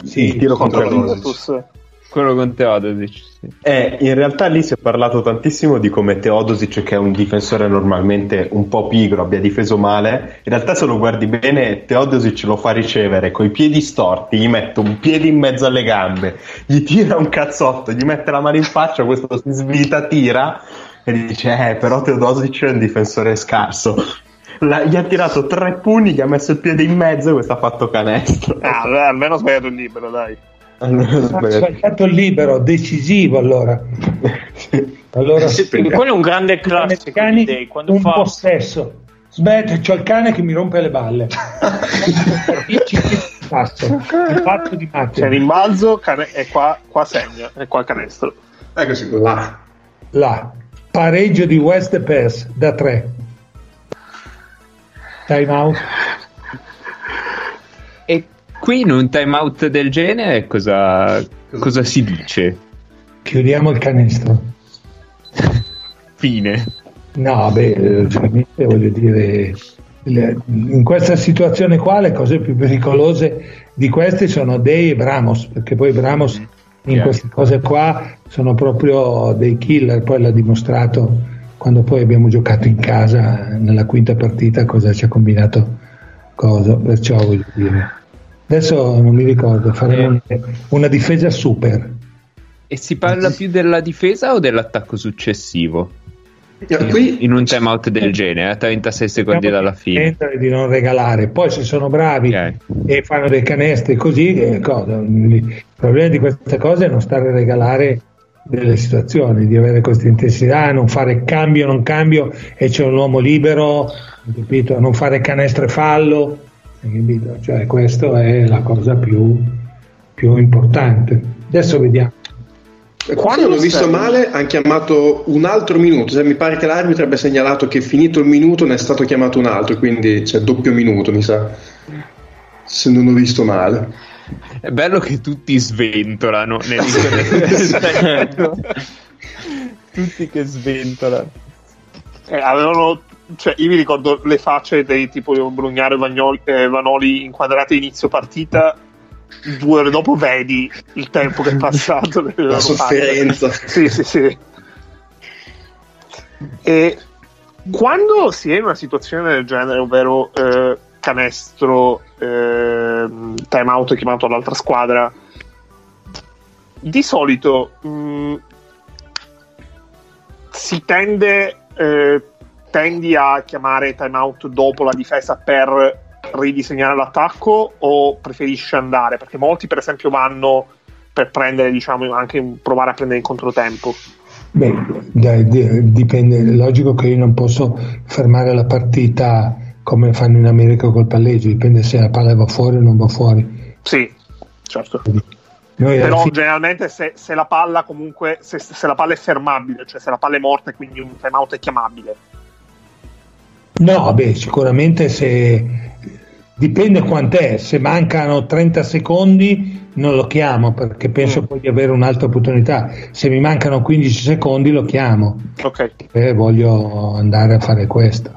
Sì, il tiro contro contro. Quello con Teodosic. Sì. Eh, in realtà lì si è parlato tantissimo di come Teodosic, che è un difensore normalmente un po' pigro, abbia difeso male. In realtà, se lo guardi bene, Teodosic lo fa ricevere coi piedi storti, gli mette un piede in mezzo alle gambe, gli tira un cazzotto, gli mette la mano in faccia, questo si svita, tira e dice: Eh, però Teodosic è un difensore scarso. La- gli ha tirato tre pugni, gli ha messo il piede in mezzo e questo ha fatto canestro. Ah, almeno ho sbagliato il libero, dai. Allora, sbagliato. sbagliato il libero, decisivo allora. Allora, Sì, Quello è un grande classico cani, quando un fa possesso. Smetti, c'ho il cane che mi rompe le balle. Passo, il fatto di C'è rimbalzo cane- e qua, qua segna, e qua canestro. Eccoci qua. Là. Là, pareggio di West Pers da 3. Time out. Qui in un timeout del genere cosa, cosa si dice? Chiudiamo il canestro. Fine. No, beh, veramente voglio dire, in questa situazione qua le cose più pericolose di queste sono Dei e Bramos, perché poi Bramos in Chiaro. queste cose qua sono proprio dei killer, poi l'ha dimostrato quando poi abbiamo giocato in casa nella quinta partita cosa ci ha combinato cosa, perciò voglio dire. Adesso non mi ricordo, faremo Eh. una, difesa super. E si parla più della difesa o dell'attacco successivo? Eh, Qui In un timeout del genere, a 36 secondi dalla fine. Di non regalare, poi se sono bravi Ok. e fanno dei canestri così, eh, cosa? il problema di queste cose è non stare a regalare delle situazioni, di avere questa intensità, non fare cambio, non cambio e c'è un uomo libero, capito? non fare canestro e fallo? Cioè, questa è la cosa più, più importante. Adesso vediamo. Quando l'ho visto male, hanno chiamato un altro minuto. Cioè, mi pare che l'arbitro abbia segnalato che finito il minuto ne è stato chiamato un altro, quindi c'è doppio minuto, mi sa. Se non ho visto male. È bello che tutti sventolano. nel- tutti che sventolano. Eh, avevano, cioè, io mi ricordo le facce dei tipo Brugnaro e eh, Vanoli inquadrate inizio partita. Due ore dopo vedi il tempo che è passato. La sofferenza. Sì, sì, sì. E quando si è in una situazione del genere, ovvero eh, canestro, eh, time out chiamato all'altra squadra, di solito mh, si tende eh, tendi a chiamare time out dopo la difesa per ridisegnare l'attacco o preferisci andare? Perché molti, per esempio, vanno per prendere, diciamo, anche provare a prendere in controtempo. Beh, dipende, è logico che io non posso fermare la partita come fanno in America col palleggio, dipende se la palla va fuori o non va fuori. Sì, certo. Noi Però fine- generalmente se, se la palla comunque se, se la palla è fermabile, cioè se la palla è morta e quindi un time out è chiamabile. No, beh, sicuramente se dipende quant'è, se mancano 30 secondi non lo chiamo perché penso Mm. poi di avere un'altra opportunità. Se mi mancano 15 secondi lo chiamo Ok. e voglio andare a fare questo.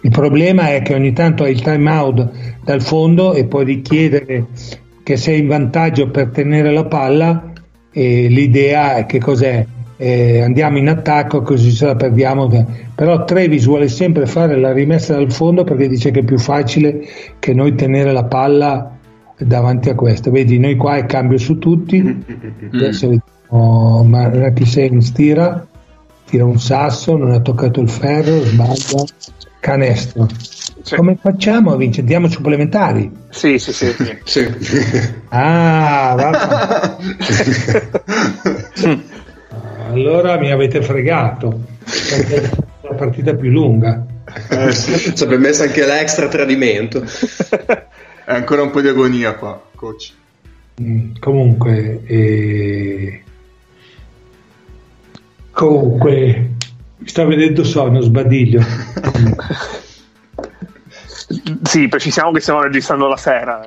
Il problema è che ogni tanto hai il time out dal fondo e puoi richiedere che sei in vantaggio per tenere la palla e l'idea è che cos'è? Eh, andiamo in attacco così se la perdiamo però Trevis vuole sempre fare la rimessa dal fondo perché dice che è più facile che noi tenere la palla davanti a questo vedi noi qua è cambio su tutti adesso vediamo ma chi sei stira tira un sasso non ha toccato il ferro sbaglia canestro Sì. come facciamo a vincere? Diamo supplementari Sì, sì, sì. sì. Sì. ah va allora mi avete fregato perché è la partita più lunga Eh, sì. Ci abbiamo messo anche l'extra tradimento. È ancora un po' di agonia qua, coach. Mm, comunque eh, comunque mi sta vedendo sonno sbadiglio sì, precisiamo che stiamo registrando la sera.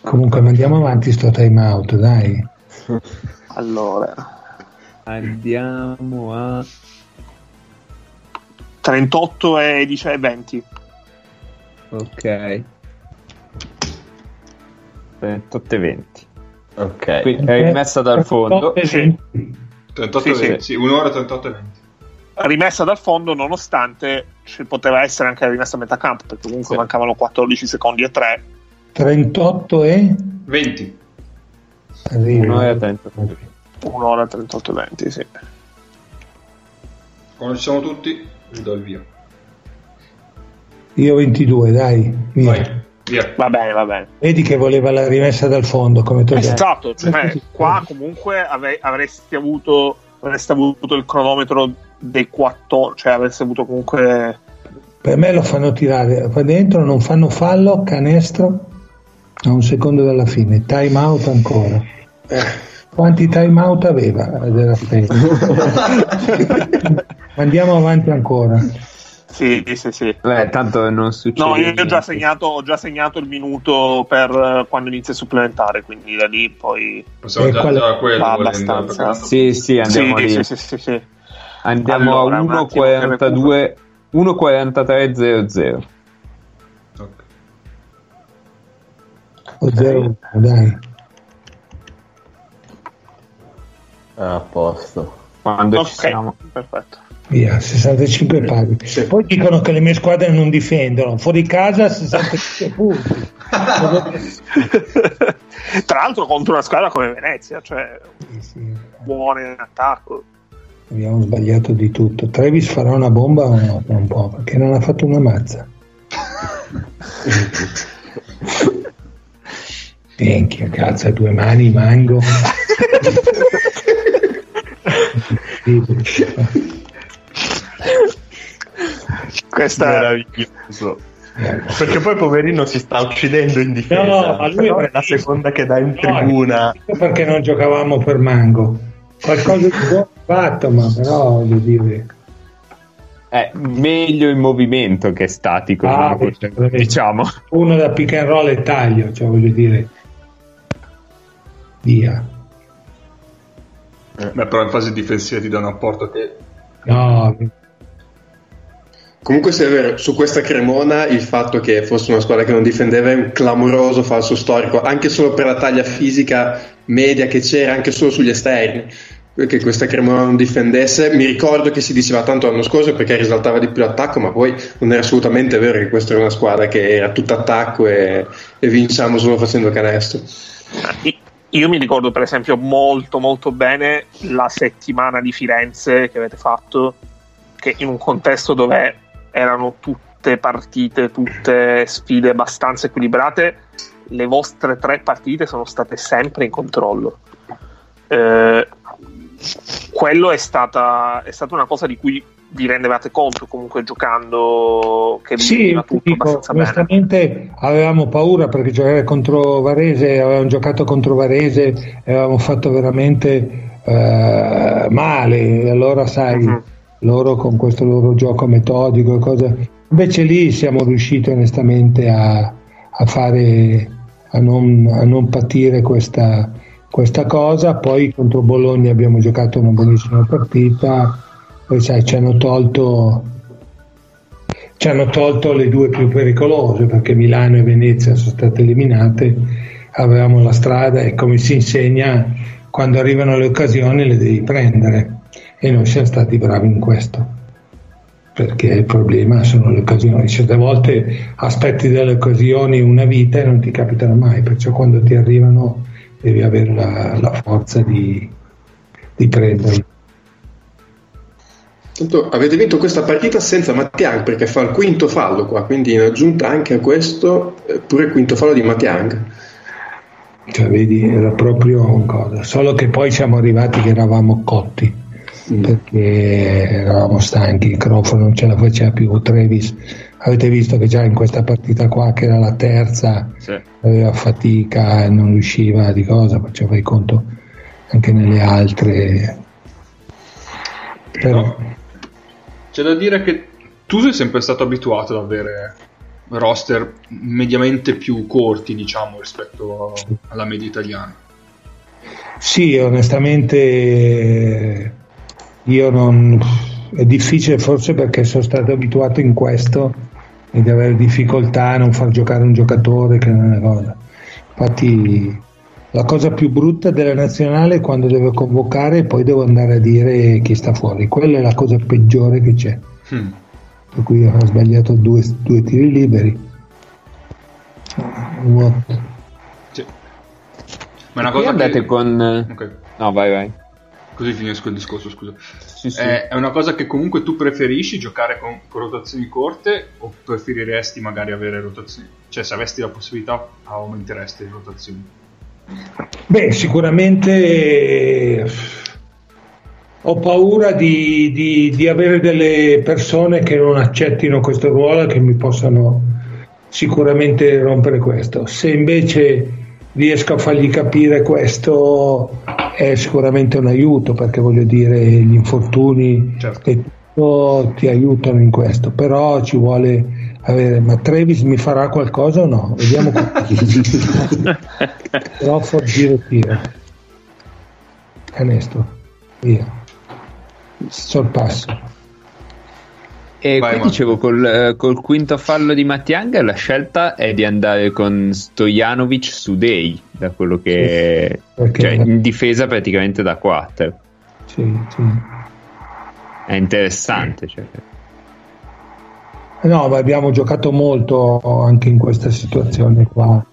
comunque mandiamo avanti sto time out dai Allora, Andiamo a 38 e 10 e 20. Ok. 28 e 20. Ok. Qui è rimessa dal fondo. Sì. 38 Sì, sì. 20, sì, un'ora 38 e 20. Rimessa dal fondo, nonostante ci poteva essere anche la rimessa a metà campo, perché comunque Sì. mancavano 14 secondi e 3. 38 e 20. arrivo. Un'ora e 30. Un'ora 38 e 20, sì. Quando ci siamo tutti, vi do il via. Io 22, dai. Via. Vai, via. Va bene, va bene. Vedi che voleva la rimessa dal fondo, come tu. Esatto, cioè, qua comunque ave- avresti avuto avreste avuto il cronometro dei 14, cioè avreste avuto comunque Per me lo fanno tirare qua dentro, non fanno fallo, canestro a un secondo dalla fine, time out ancora. Quanti time out aveva? Freddo. Andiamo avanti ancora. Sì, sì, sì. Beh, tanto non succede. No, io ho già, segnato, ho già segnato il minuto per eh, quando inizia il supplementare, quindi da lì poi Possiamo E già, qual- già a quello abbastanza. Sì, sì, andiamo sì, lì. sì, sì, sì, sì. Andiamo Allora, a un attimo che 1.42 1.43.00. Ok. O zero, dai. A posto. Quando Ok, ci siamo. perfetto. Via, 65 pari. Poi dicono che le mie squadre non difendono. Fuori casa 65 punti. Tra l'altro contro una squadra come Venezia, cioè Sì, sì. buona in attacco. Abbiamo sbagliato di tutto. Travis farà una bomba o no? Non può, perché non ha fatto una mazza. Minchia, cazzo, due mani, mango. Questa Meraviglioso. Perché poi poverino si sta uccidendo in difesa. No, ma lui- è la seconda che dà in tribuna. perché non giocavamo per mango. Qualcosa di buono fatto, ma però voglio dire. È meglio in movimento che statico, Ah, no? sì. diciamo. Uno da pick and roll e taglio, cioè voglio dire. Via. Beh, però in fase difensiva ti dà un apporto che No, Comunque, se è vero, su questa Cremona il fatto che fosse una squadra che non difendeva è un clamoroso falso storico, anche solo per la taglia fisica media che c'era, anche solo sugli esterni. Che questa Cremona non difendesse, mi ricordo che si diceva tanto l'anno scorso perché risaltava di più l'attacco, ma poi non era assolutamente vero che questa era una squadra che era tutta attacco e, e vinciamo solo facendo canestro. Io mi ricordo per esempio molto molto bene la settimana di Firenze che avete fatto, che in un contesto dove erano tutte partite, tutte sfide abbastanza equilibrate, le vostre tre partite sono state sempre in controllo. Eh, quello è stata, è stata una cosa di cui vi rendevate conto comunque giocando che Sì, tutto dico, onestamente avevamo paura perché giocare contro Varese, avevamo giocato contro Varese e avevamo fatto veramente eh, male. E Allora sai, Mhm. loro con questo loro gioco metodico e cose. Invece lì siamo riusciti onestamente a, a fare a non, a non patire questa, questa cosa. Poi contro Bologna abbiamo giocato una buonissima partita. Poi sai, ci hanno tolto ci hanno tolto le due più pericolose perché Milano e Venezia sono state eliminate, avevamo la strada e come si insegna quando arrivano le occasioni le devi prendere. E noi siamo stati bravi in questo perché il problema sono le occasioni, certe volte aspetti delle occasioni una vita e non ti capitano mai, perciò quando ti arrivano devi avere la, la forza di, di prenderle. Tanto avete vinto questa partita senza Mattiang perché fa il quinto fallo qua, quindi in aggiunta anche a questo eh, pure il quinto fallo di Mattiang. Cioè, vedi, era proprio un cosa. Solo che poi siamo arrivati che eravamo cotti perché eravamo stanchi. Il Crawford non ce la faceva più. Travis, avete visto che già in questa partita qua, che era la terza, Sì. aveva fatica e non riusciva di cosa, faceva il conto anche nelle altre. Però, No. C'è da dire che tu sei sempre stato abituato ad avere roster mediamente più corti, diciamo, rispetto alla media italiana. Sì, onestamente io non... è difficile forse perché sono stato abituato in questo di avere difficoltà a non far giocare un giocatore che non è cosa. Infatti la cosa più brutta della nazionale è quando devo convocare e poi devo andare a dire chi sta fuori. Quella è la cosa peggiore che c'è. Hmm. Per cui ho sbagliato due, due tiri liberi. What? Sì. Ma è una cosa andate che... con... Ok. No, vai, vai. così finisco il discorso, scusa. Sì, sì. Eh, è una cosa che comunque tu preferisci giocare con, con rotazioni corte o preferiresti magari avere rotazioni? Cioè, se avessi la possibilità, aumenteresti le rotazioni? Beh, sicuramente eh, ho paura di, di- di avere delle persone che non accettino questo ruolo e che mi possano sicuramente rompere questo. Se invece riesco a fargli capire questo è sicuramente un aiuto perché voglio dire gli infortuni Certo. e tutto ti aiutano in questo, però ci vuole avere, ma Travis mi farà qualcosa o no? Vediamo qua. Crawford giro tiro. Canestro. Via. Sorpasso. E Vai, qui dicevo, col, eh, col quinto fallo di Mattiang la scelta è di andare con Stojanovic su Dei, da quello che... perché- cioè in difesa praticamente da 4. Sì, sì. È interessante. Cioè. No, ma abbiamo giocato molto anche in questa situazione qua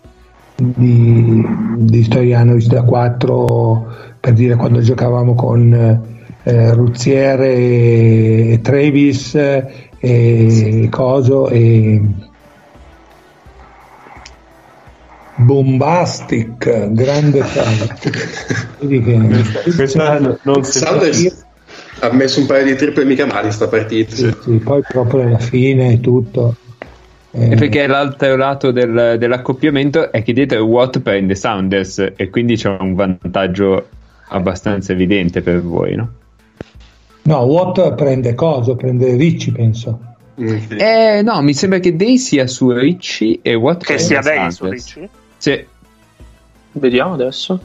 di, di Stojanovic da 4 per dire quando giocavamo con eh, Ruzziere e, e Travis eh, e Coso e Bombastic, grande Sanders ha messo un paio di triple mica male sta partita. Sì, sì, poi proprio alla fine e tutto. Eh, E perché l'altro lato del- dell'accoppiamento è che dietro Watt prende Sounders e quindi c'è un vantaggio abbastanza evidente per voi, no? No, Watt prende coso, prende Ricci, penso. Mm. Eh, no, mi sembra che Day sia su Ricci e Watt Che sia Dei su. Ricci? Sì. Vediamo adesso.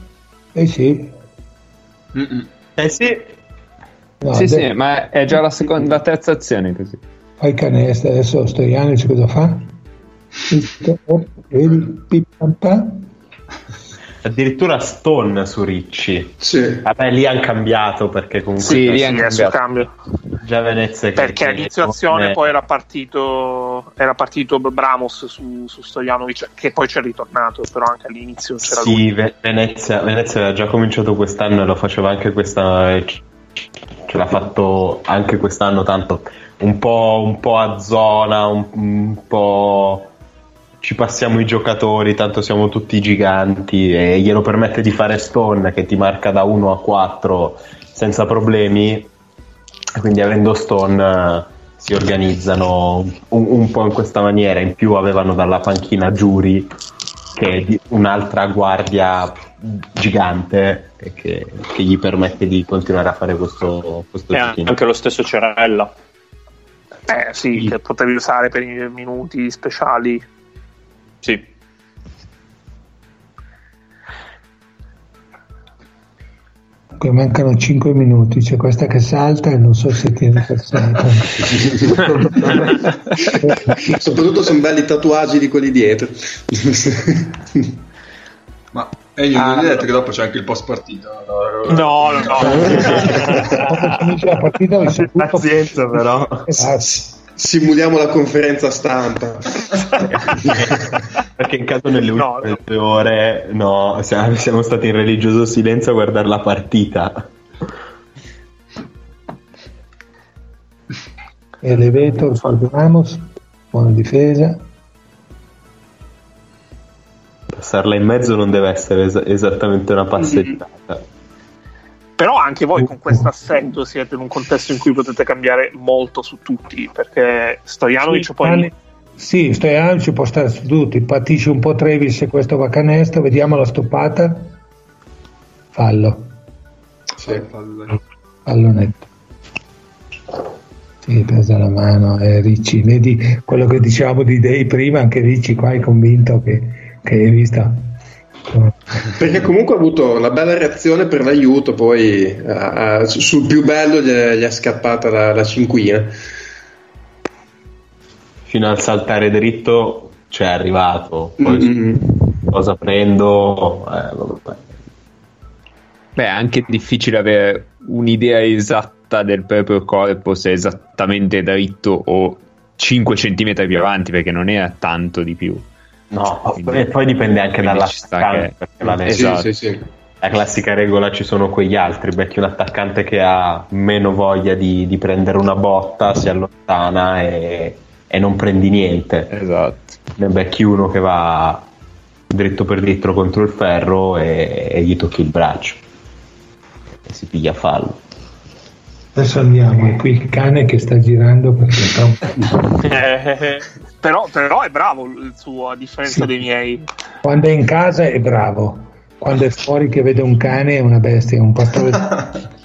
Eh sì. Mm-mm. Eh sì, No, sì, de- sì, ma è già la, seconda, la terza azione così. Poi canestro, adesso Stojanovic cosa fa? Oh, Vedi? Pip, pam, pam. addirittura Stone su Ricci. Sì. Vabbè, lì hanno cambiato perché comunque Sì, lì Sì, hanno cambiato. cambio. già Venezia Perché all'inizio azione poi era partito, era partito Bramos su, su Stojanovic, che poi c'è ritornato, però anche all'inizio c'era lui. Sì, Ve- Venezia, Venezia aveva già cominciato quest'anno e lo faceva anche questa. Ce l'ha fatto anche quest'anno, tanto un po', un po' a zona, un, un po'. Ci passiamo i giocatori, tanto siamo tutti giganti e glielo permette di fare Stone che ti marca da 1 a 4 senza problemi. Quindi avendo Stone eh, si organizzano un, un po' in questa maniera. In più avevano dalla panchina Giuri che è un'altra guardia gigante che, che gli permette di continuare a fare questo, questo E giochino. anche lo stesso Cerella. Eh sì, che potevi usare per i minuti speciali. Sì. Qui mancano 5 minuti, c'è questa che salta e non so se tiene per sempre. Soprattutto sono belli tatuaggi di quelli dietro. E io Ah, non gli ho detto che dopo c'è anche il post partita. No, no, no. Quando finisce la partita saputo Pazienza però. Esatto. Simuliamo la conferenza stampa. Perché in caso nelle No, ultime due ore no, siamo, stati in religioso silenzio a guardare la partita. Elevator sul Ramos, buona difesa. Passarla in mezzo non deve essere es- esattamente una passeggiata. Però anche voi con questo assetto siete in un contesto in cui potete cambiare molto su tutti, perché Stojanovic Sì, poi... Anni- Sì, Stojanovic ci può stare su tutti, patisce un po' Trevis se questo va canestro, vediamo la stoppata. Fallo, Sì, fallo, fallo netto. Sì, presa la mano, eh, Ricci, vedi quello che dicevamo di Dei prima, anche Ricci qua è convinto che, che hai visto. Perché comunque ha avuto una bella reazione per l'aiuto, poi eh, sul più bello gli è, gli è scappata la, la cinquina. Fino al saltare dritto c'è arrivato. Poi Mm-mm. cosa prendo? Eh, vabbè. Beh, è anche difficile avere un'idea esatta del proprio corpo se è esattamente dritto o 5 cm più avanti, perché non era tanto di più. No, Quindi- e poi dipende anche quindi dalla ci sta stanza, che- la Venezia- Esatto. Sì, sì, sì. la classica regola ci sono quegli altri, becchi un attaccante che ha meno voglia di, di prendere una botta, si allontana e, e non prendi niente. Esatto. Ne becchi uno che va dritto per dritto contro il ferro e, e gli tocchi il braccio. E si piglia fallo. Adesso andiamo, è qui il cane che sta girando perché è troppo- però, però è bravo il suo, a differenza Sì. dei miei. Quando è in casa è bravo, quando è fuori che vede un cane è una bestia, un pastore.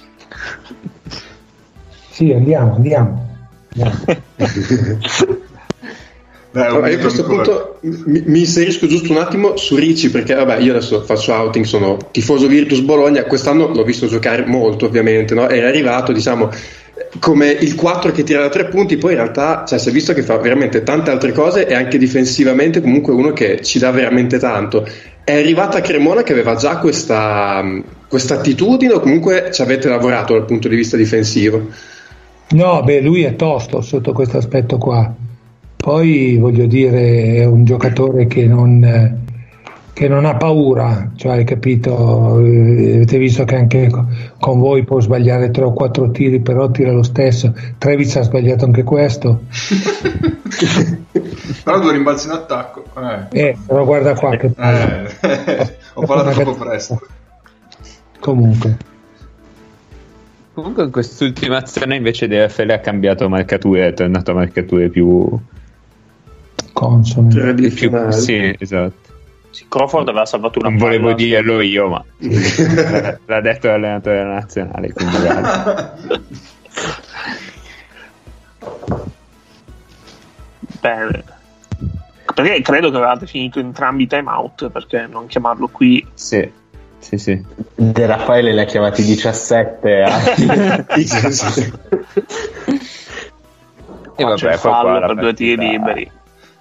Sì, andiamo, andiamo. andiamo. Allora, io a questo ancora. punto mi, mi inserisco giusto un attimo su Ricci perché vabbè io adesso faccio outing, sono tifoso Virtus Bologna, quest'anno l'ho visto giocare molto ovviamente, no? era arrivato diciamo come il 4 che tira da tre punti, poi in realtà cioè, si è visto che fa veramente tante altre cose e anche difensivamente comunque uno che ci dà veramente tanto. È arrivata a Cremona che aveva già questa, questa attitudine o comunque ci avete lavorato dal punto di vista difensivo? No, beh, lui è tosto sotto questo aspetto qua. Poi voglio dire, è un giocatore che non, che non ha paura, cioè hai capito? Eh, Avete visto che anche co- con voi può sbagliare tre o quattro tiri, però tira lo stesso. Trevis ha sbagliato anche questo. Però due rimbalzi in attacco. Eh. Eh, però guarda qua che. Eh, ho parlato troppo presto. Comunque, Comunque in quest'ultima azione invece DFL ha cambiato marcature, è tornato a marcature più... consone. più Tradizionale. sì, esatto. Sì, Crawford aveva salvato una Non volevo palla. dirlo io, ma l'ha detto l'allenatore della nazionale. Quindi. Bene. Perché credo che avevate finito entrambi i time out, perché non chiamarlo qui? sì, sì, sì. De Raffaele li ha chiamati 17 a... E vabbè, poi qua per due tiri liberi.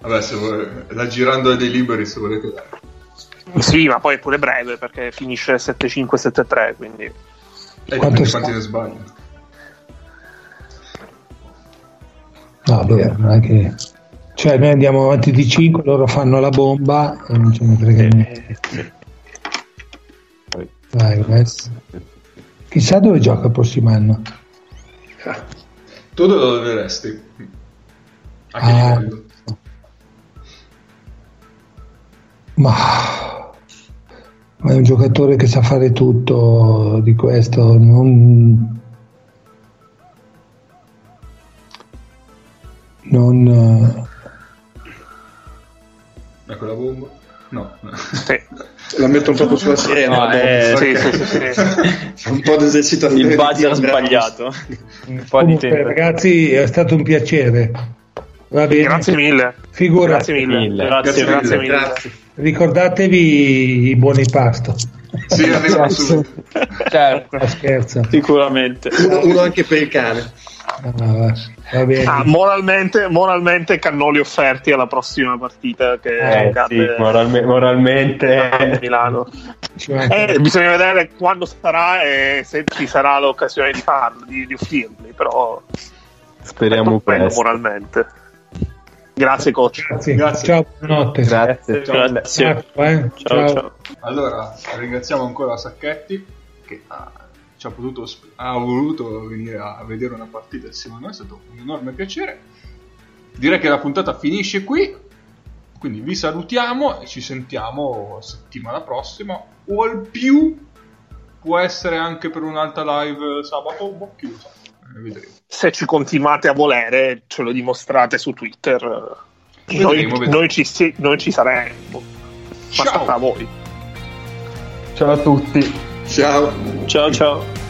Vabbè, se vuoi, la girando dei liberi se volete dare. Sì, ma poi è pure breve perché finisce 7-5-7-3, quindi E sta? quanti ne sbagliano. No, beh, non è che... Cioè noi andiamo avanti di 5, loro fanno la bomba e non ce ne frega niente. Vai, Wes. Chissà dove gioca il prossimo anno. Tu dove resti? A che Ah. livello? Ma... ma è un giocatore che sa fare tutto di questo, non... Non... Ecco la bomba? No. sì. La metto un po' sulla sirena. No, eh, bomba. Sì, sì, sì, sì. un po' di esercitazione. Il buzzer sbagliato. Un po' di Comunque, tempo. ragazzi, è stato un piacere. Va bene. Grazie mille. Figurati. Grazie mille. Mille. Grazie, Grazie grazie mille. mille. Grazie. Ricordatevi i buoni pasto. sì, arrivo subito. Certo. No, scherzo. Sicuramente. Uno, uno anche per il cane. Ah, bene. Ah, moralmente, moralmente cannoli offerti alla prossima partita che Eh, sì, moralme- a moralmente... Milano. Ci manca- Eh, bisogna vedere quando sarà e se ci sarà l'occasione di farlo, di, di offrirli, però Speriamo presto. moralmente. Grazie coach. Grazie. Grazie. Ciao, buonanotte. Grazie. Grazie. Ciao, eh. Ciao, ciao. Allora, ringraziamo ancora Sacchetti che ha, ci ha, potuto, ha voluto venire a vedere una partita insieme a noi, è stato un enorme piacere. Direi che la puntata finisce qui, quindi vi salutiamo e ci sentiamo settimana prossima o al più può essere anche per un'altra live sabato, boh, chi lo sa, eh, vedremo. Se ci continuate a volere, ce lo dimostrate su Twitter. Vedremo, Noi, vedremo. noi ci, si- noi ci saremo. Basta Ciao. a voi. Ciao a tutti. Ciao. Ciao, ciao.